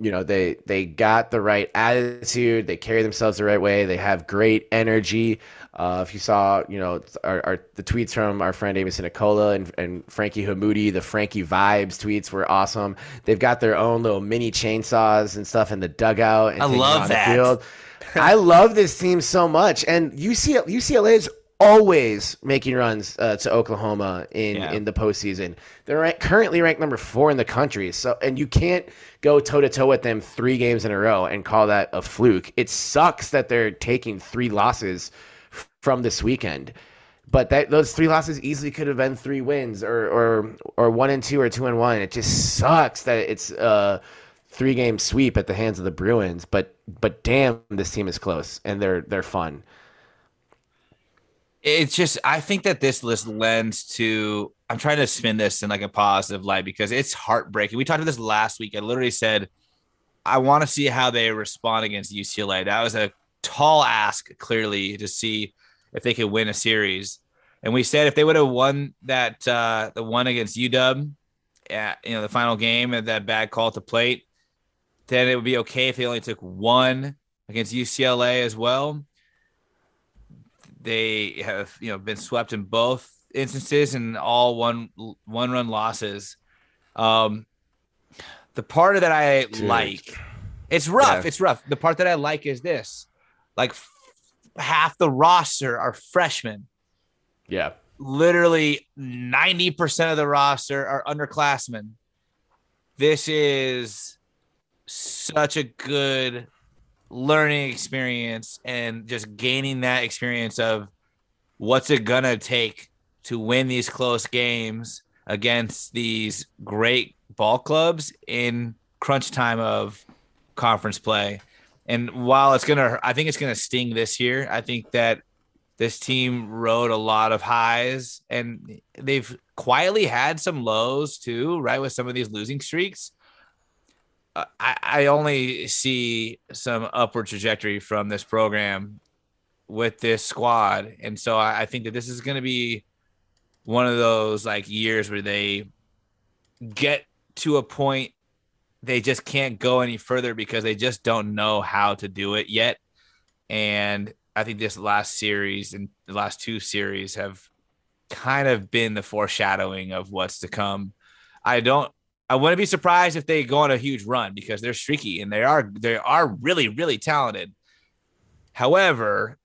Speaker 1: you know they they got the right attitude. They carry themselves the right way. They have great energy. Uh, if you saw you know our, our the tweets from our friend Amy Sinicola and, and Frankie Hammoude the Frankie vibes tweets were awesome. They've got their own little mini chainsaws and stuff in the dugout and
Speaker 2: I love
Speaker 1: on
Speaker 2: that.
Speaker 1: the field. I love this team so much. And UCLA, UCLA is always making runs uh, to Oklahoma in
Speaker 2: Yeah.
Speaker 1: in the postseason. They're rank, currently ranked number four in the country. So, and you can't go toe to toe with them three games in a row and call that a fluke. It sucks that they're taking three losses f- from this weekend. But that those three losses easily could have been three wins or or or one and two or two and one. It just sucks that it's a three game sweep at the hands of the Bruins. But but damn, this team is close and they're they're fun.
Speaker 2: It's just I think that this list lends to I'm trying to spin this in like a positive light because it's heartbreaking. We talked about this last week. I literally said I want to see how they respond against UCLA. That was a tall ask, clearly, to see if they could win a series. And we said if they would have won that uh the one against UW at you know the final game and that bad call the plate, then it would be okay if they only took one against UCLA as well they have you know been swept in both instances and all one one run losses. Um, the part that I
Speaker 1: Dude.
Speaker 2: like, it's rough.
Speaker 1: Yeah.
Speaker 2: It's rough. The part that I like is this: like f- half the roster are freshmen.
Speaker 1: Yeah.
Speaker 2: Literally ninety percent of the roster are underclassmen. This is such a good learning experience and just gaining that experience of what's it gonna take to win these close games against these great ball clubs in crunch time of conference play. And while it's gonna, I think it's gonna sting this year. I think that this team rode a lot of highs and they've quietly had some lows too, right? With some of these losing streaks. I, I only see some upward trajectory from this program with this squad. And so I, I think that this is going to be one of those like years where they get to a point they just can't go any further because they just don't know how to do it yet. And I think this last series and the last two series have kind of been the foreshadowing of what's to come. I don't I wouldn't be surprised if they go on a huge run because they're streaky and they are they are really really talented. However,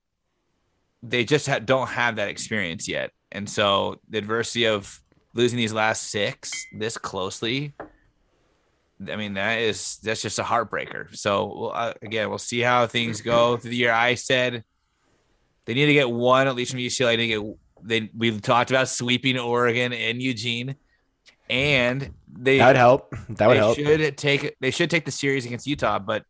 Speaker 2: they just ha- don't have that experience yet. And so the adversity of losing these last six this closely, I mean, that is that's just a heartbreaker. So uh, again, we'll see how things go through the year. I said they need to get one at least from UCLA. to get they we've talked about sweeping Oregon and Eugene, and they
Speaker 1: that would help. That would
Speaker 2: they
Speaker 1: help.
Speaker 2: should take they should take the series against Utah, but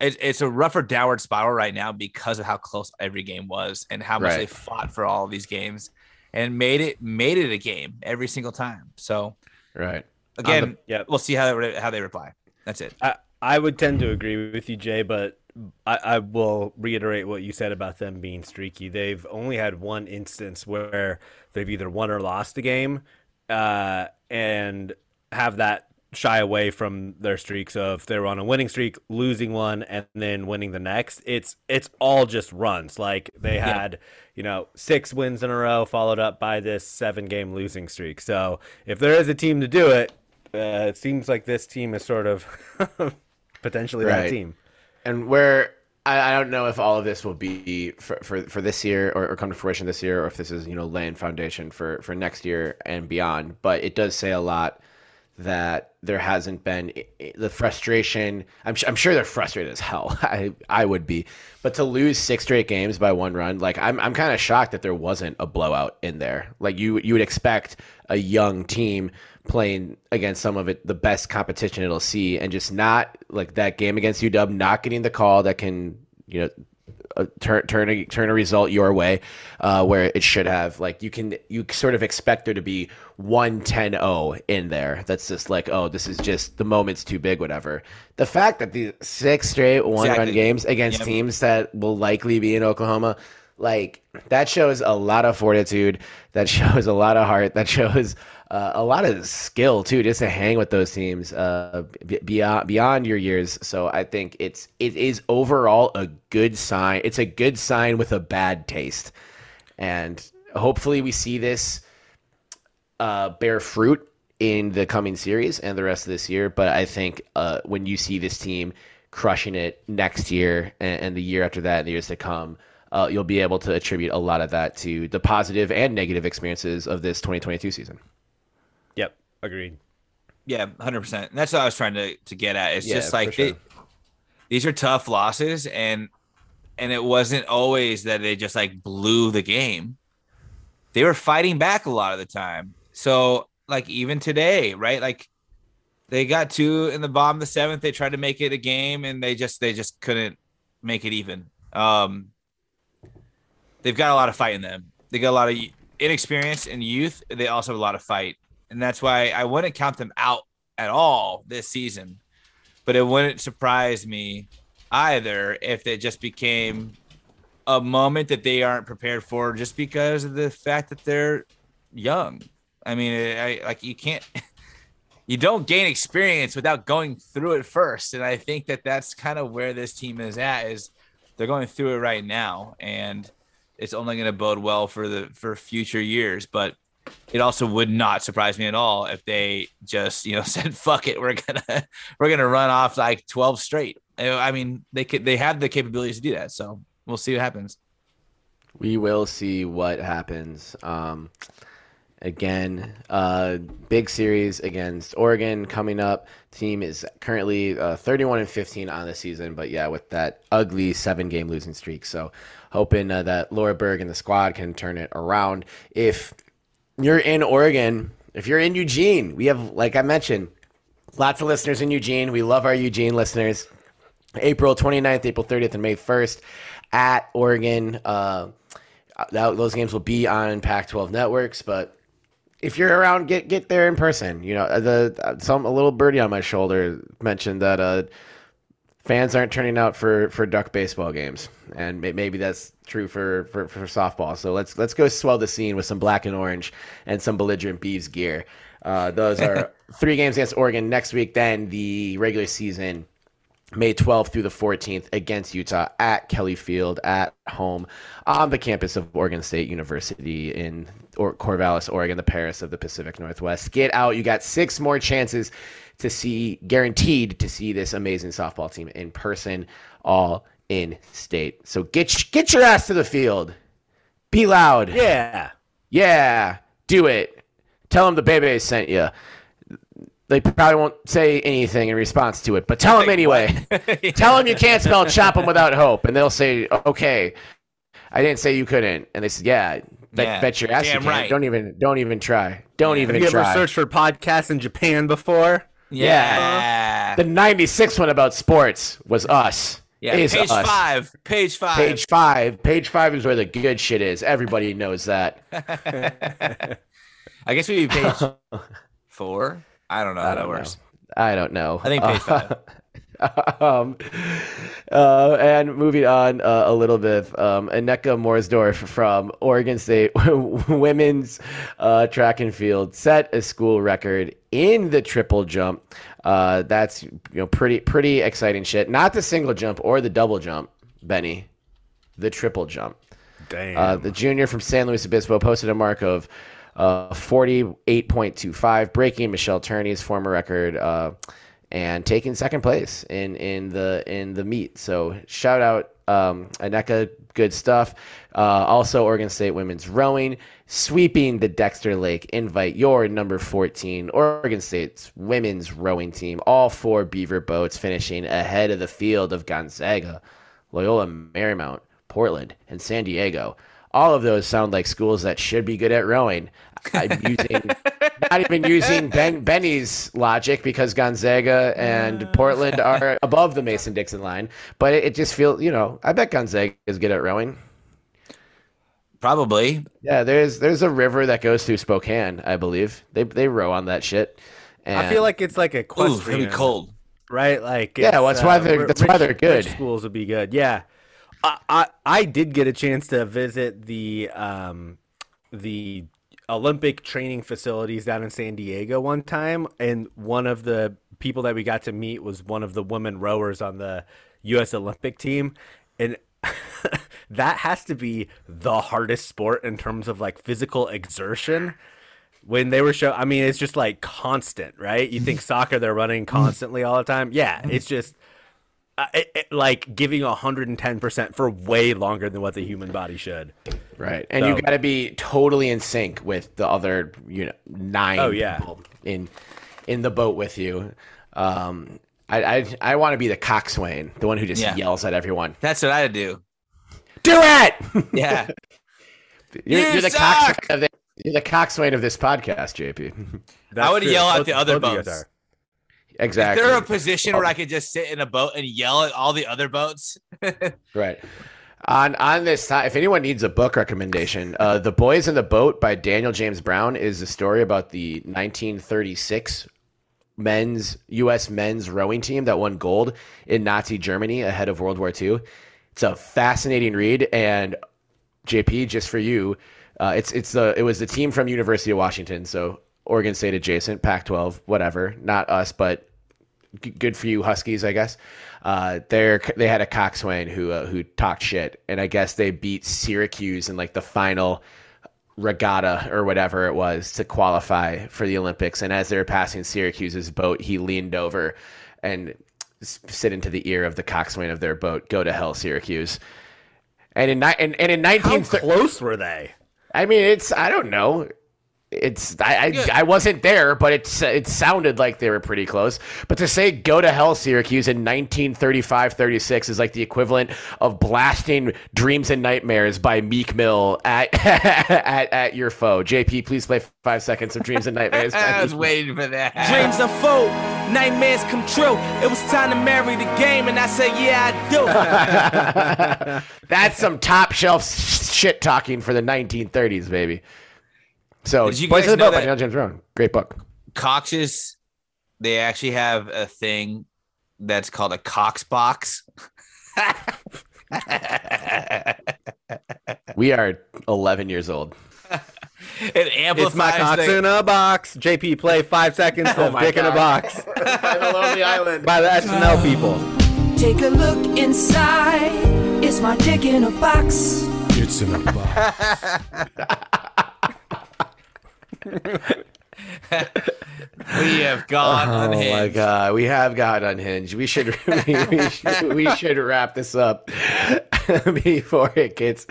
Speaker 2: it, it's a rougher downward spiral right now because of how close every game was and how much
Speaker 1: Right.
Speaker 2: they fought for all of these games and made it made it a game every single time. So
Speaker 1: Right.
Speaker 2: again,
Speaker 3: yeah.
Speaker 2: we'll see how they, how they reply. That's it.
Speaker 3: I, I would tend to agree with you, Jay, but I, I will reiterate what you said about them being streaky. They've only had one instance where they've either won or lost a game, uh, and have that shy away from their streaks of they're on a winning streak, losing one, and then winning the next. It's it's all just runs. Like they
Speaker 2: Yeah.
Speaker 3: had, you know, six wins in a row, followed up by this seven game losing streak. So if there is a team to do it, uh, it seems like this team is sort of (laughs) potentially that team.
Speaker 1: and where I, I don't know if all of this will be for, for, for this year or, or come to fruition this year, or if this is you know laying foundation for for next year and beyond. But it does say a lot that there hasn't been the frustration. I'm I'm sure they're frustrated as hell. (laughs) I I would be, but to lose six straight games by one run, like I'm I'm kind of shocked that there wasn't a blowout in there. Like you you would expect a young team playing against some of it the best competition it'll see and just not like that game against UW not getting the call that can you know uh, turn turn a, turn a result your way uh, where it should have like you can you sort of expect there to be 110-0 in there. That's just like oh this is just the moment's too big whatever. The fact that the six straight one run games against
Speaker 2: Yep.
Speaker 1: teams that will likely be in Oklahoma like that shows a lot of fortitude. That (laughs) shows a lot of heart. That shows uh, a lot of skill too just to hang with those teams uh, beyond beyond your years so i think it's it is overall a good sign it's a good sign with a bad taste and hopefully we see this uh, bear fruit in the coming series and the rest of this year. But I think uh, when you see this team crushing it next year and, and the year after that and the years to come, uh, you'll be able to attribute a lot of that to the positive and negative experiences of this 2022 season.
Speaker 3: Agreed.
Speaker 2: Yeah, hundred percent. That's what I was trying to to get at. It's
Speaker 1: Yeah,
Speaker 2: just like
Speaker 1: sure.
Speaker 2: they, these are tough losses, and and it wasn't always that they just like blew the game. They were fighting back a lot of the time. So like even today, right? Like they got two in the bottom the seventh. They tried to make it a game, and they just they just couldn't make it even. Um, they've got a lot of fight in them. They got a lot of inexperience and youth. They also have a lot of fight, and that's why I wouldn't count them out at all this season. But it wouldn't surprise me either if it just became a moment that they aren't prepared for, just because of the fact that they're young. I mean, I like you can't. (laughs) You don't gain experience without going through it first, and I think that that's kind of where this team is at. Is they're going through it right now, and it's only going to bode well for the for future years. But it also would not surprise me at all if they just you know (laughs) said fuck it, we're gonna (laughs) we're gonna run off like twelve straight. I mean, they could they have the capabilities to do that, so we'll see what happens.
Speaker 1: We will see what happens. Um, again. Uh, big series against Oregon coming up. Team is currently uh, 31 and 15 on the season, but yeah, with that ugly seven game losing streak. So hoping uh, that Laura Berg and the squad can turn it around. If you're in Oregon, if you're in Eugene, we have, like I mentioned, lots of listeners in Eugene. We love our Eugene listeners. April 29th, April 30th, and May 1st at Oregon. Uh, that, those games will be on Pac-12 networks, but if you're around, get get there in person. You know, the some a little birdie on my shoulder mentioned that uh, fans aren't turning out for for duck baseball games, and maybe that's true for, for for softball. So let's let's go swell the scene with some black and orange and some belligerent beavs gear. Uh, those are (laughs) three games against Oregon next week. Then the regular season May 12th through the 14th against Utah at Kelly Field at home on the campus of Oregon State University in or Corvallis, Oregon, the Paris of the Pacific Northwest. Get out. You got six more chances to see, guaranteed to see this amazing softball team in person, all in state. So get, get your ass to the field. Be loud.
Speaker 3: Yeah.
Speaker 1: Yeah. Do it. Tell them the baby sent you they probably won't say anything in response to it, but tell them anyway. yeah. (laughs) (laughs) Tell them you can't spell chop them without hope, and they'll say, "Okay, I didn't say you couldn't." And they said, "Yeah, bet, yeah. bet your ass Damn you can. Right. Don't even, don't even try. Don't yeah. even
Speaker 3: Have you
Speaker 1: try."
Speaker 3: ever searched for podcasts in Japan before?
Speaker 1: Yeah. The '96 one about sports was us.
Speaker 2: Yeah, page us. five. Page five.
Speaker 1: Page five. Page five is where the good shit is. Everybody knows that. (laughs)
Speaker 2: I guess we be page (laughs) four. I don't know how that works.
Speaker 1: Know. I don't know.
Speaker 2: I think page five. (laughs) (laughs)
Speaker 1: um, uh, and moving on uh, a little bit, um, Aneka Morsdorf from Oregon State (laughs) women's uh, track and field set a school record in the triple jump. Uh, that's you know pretty pretty exciting shit. Not the single jump or the double jump, Benny, the triple jump.
Speaker 3: Damn.
Speaker 1: Uh, the junior from San Luis Obispo posted a mark of uh, 48.25, breaking Michelle Turney's former record uh, and taking second place in in the in the meet. So shout out um, Aneka, good stuff. Uh, also, Oregon State women's rowing sweeping the Dexter Lake Invite your number 14 Oregon State's women's rowing team. All four Beaver boats finishing ahead of the field of Gonzaga, Loyola Marymount, Portland, and San Diego all of those sound like schools that should be good at rowing. I'm using not even using Ben Benny's logic because Gonzaga and Portland are (laughs) above the Mason Dixon line, but it, it just feels you know I bet Gonzaga is good at rowing.
Speaker 2: Probably.
Speaker 1: Yeah, there's there's a river that goes through Spokane, I believe. They they row on that shit.
Speaker 3: And... I feel like it's like a question.
Speaker 2: really cold,
Speaker 3: right? Like
Speaker 1: yeah, well, that's uh, why they're that's rich, why they're good.
Speaker 3: schools would be good. Yeah, I, I I did get a chance to visit the um the Olympic training facilities down in San Diego one time, and one of the people that we got to meet was one of the women rowers on the U.S. Olympic team, and (laughs) that has to be the hardest sport in terms of like physical exertion. When they were show, I mean, it's just like constant, right? You think (laughs) soccer, they're running constantly all the time. Yeah, mm-hmm. it's just it, it, like giving 110% for way longer than what the human body should.
Speaker 1: Right. And so, you got to be totally in sync with the other, you know, nine
Speaker 3: oh, yeah.
Speaker 1: in in the boat with you. Um I I, I want to be the coxswain, the one who just yeah. yells at everyone.
Speaker 2: That's what I do.
Speaker 1: Do it. (laughs)
Speaker 2: Yeah.
Speaker 1: you're, you you're the coxswain of the, you're the coxswain of this podcast, JP. (laughs)
Speaker 2: I would true. yell at both, the other boats.
Speaker 1: Exactly.
Speaker 2: Is there a position where I could just sit in a boat and yell at all the other boats? (laughs)
Speaker 1: right. On on this, time, if anyone needs a book recommendation, uh, "The Boys in the Boat" by Daniel James Brown is a story about the 1936 men's U.S. men's rowing team that won gold in Nazi Germany ahead of World War II. It's a fascinating read, and JP, just for you, uh, it's it's the it was the team from University of Washington, so Oregon State adjacent, Pac-12, whatever. Not us, but good for you Huskies, I guess. Uh, they they had a coxswain who uh, who talked shit, and I guess they beat Syracuse in like the final regatta or whatever it was to qualify for the Olympics. And as they were passing Syracuse's boat, he leaned over and said into the ear of the coxswain of their boat, "Go to hell, Syracuse." And in and, and in 19
Speaker 3: 19- how close were they?
Speaker 1: I mean, it's I don't know. It's I, I, I wasn't there, but it's it sounded like they were pretty close. But to say go to hell, Syracuse in 1935-36 is like the equivalent of blasting "Dreams and Nightmares" by Meek Mill at (laughs) at, at your foe. JP, please play five seconds of "Dreams and Nightmares." (laughs)
Speaker 2: I was waiting for that.
Speaker 4: Dreams unfold, nightmares come true. It was time to marry the game, and I said, Yeah, I
Speaker 1: do. (laughs) That's some top shelf shit talking for the 1930s, baby. So,
Speaker 2: Did you Boys
Speaker 1: of the
Speaker 2: know
Speaker 1: Boat by
Speaker 2: that-
Speaker 1: Neil James Rowan. Great book.
Speaker 2: Cox's, they actually have a thing that's called a Cox box. (laughs)
Speaker 1: We are 11 years old.
Speaker 2: it amplifies
Speaker 3: It's my cox
Speaker 2: the-
Speaker 3: in a box. JP, play five seconds (laughs) of oh
Speaker 1: my
Speaker 3: Dick in a Box (laughs)
Speaker 1: by the Lonely Island.
Speaker 3: by the SNL people.
Speaker 5: Take a look inside. It's my dick in a box.
Speaker 6: It's in a box.
Speaker 2: We have gone
Speaker 1: Oh
Speaker 2: unhinged.
Speaker 1: my god, we have got unhinged. We should (laughs) we, we should, we should wrap this up (laughs) before it gets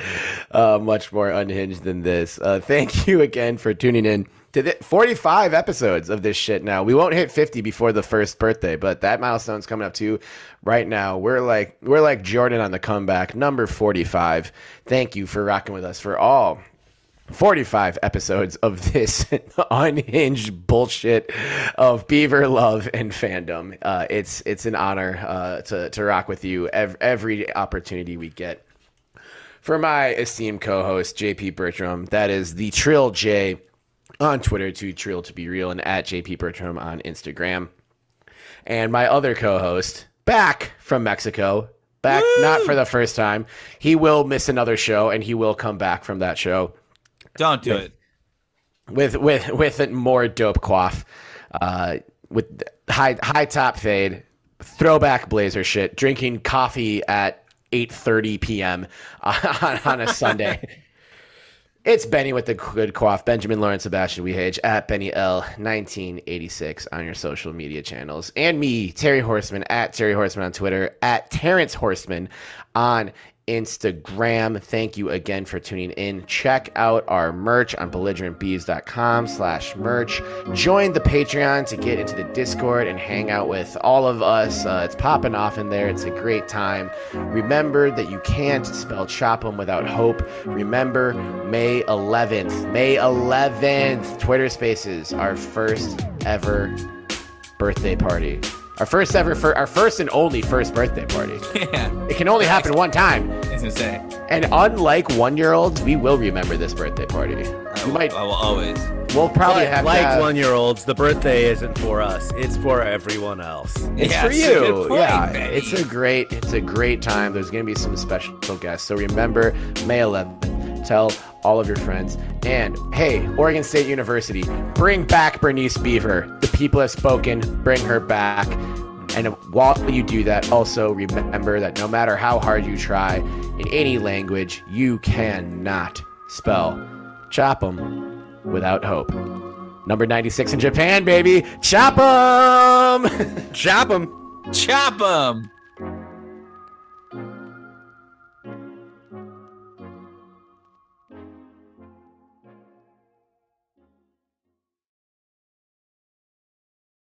Speaker 1: uh, much more unhinged than this. Uh, thank you again for tuning in to the 45 episodes of this shit. Now we won't hit 50 before the first birthday, but that milestone's coming up too. Right now, we're like we're like Jordan on the comeback, number 45. Thank you for rocking with us for all 45 episodes of this (laughs) unhinged bullshit of beaver love and fandom. Uh, it's it's an honor uh, to to rock with you every, every opportunity we get. For my esteemed co-host JP Bertram, that is the Trill J on Twitter to Trill to be real and at JP Bertram on Instagram. And my other co-host back from Mexico, back not for the first time. He will miss another show and he will come back from that show
Speaker 2: Don't do it.
Speaker 1: with with with a more dope quaff, uh, with high high top fade, throwback blazer shit, drinking coffee at eight thirty p.m. (laughs) on, on a Sunday. (laughs) It's Benny with the good quaff, Benjamin Lawrence Sebastian Wehage at Benny L nineteen eighty six on your social media channels, and me Terry Horseman at Terry Horseman on Twitter at Terrence Horseman on Instagram. Thank you again for tuning in. Check out our merch on belligerentbeavs.com slash merch. Join the Patreon to get into the Discord and hang out with all of us. Uh, it's popping off in there. It's a great time. Remember that you can't spell Chopham without hope. Remember May 11th. May 11th. Twitter Spaces, our first ever birthday party. Our first ever, for our first and only first birthday party. (laughs)
Speaker 2: Yeah,
Speaker 1: It can only happen one time.
Speaker 2: it's insane.
Speaker 1: And unlike one year olds, we will remember this birthday party.
Speaker 2: I
Speaker 1: We
Speaker 2: will,
Speaker 1: might,
Speaker 2: I will always.
Speaker 1: we'll probably
Speaker 3: But
Speaker 1: have
Speaker 3: like
Speaker 1: have-
Speaker 3: one year olds, the birthday isn't for us. It's for everyone else.
Speaker 1: It's
Speaker 2: Yeah,
Speaker 1: for
Speaker 2: it's
Speaker 1: you.
Speaker 2: point,
Speaker 1: yeah,
Speaker 2: Benny.
Speaker 1: it's a great, it's a great time. There's gonna be some special guests. So remember, May 11th. Tell all of your friends. And hey, Oregon State University, bring back Bernice Beaver. The people have spoken. Bring her back. And while you do that, also remember that no matter how hard you try in any language, you cannot spell "chop chop 'em without hope. Number 96 in Japan, baby. Chop them. Chop Chop 'em!
Speaker 3: Chop 'em.
Speaker 2: Chop 'em.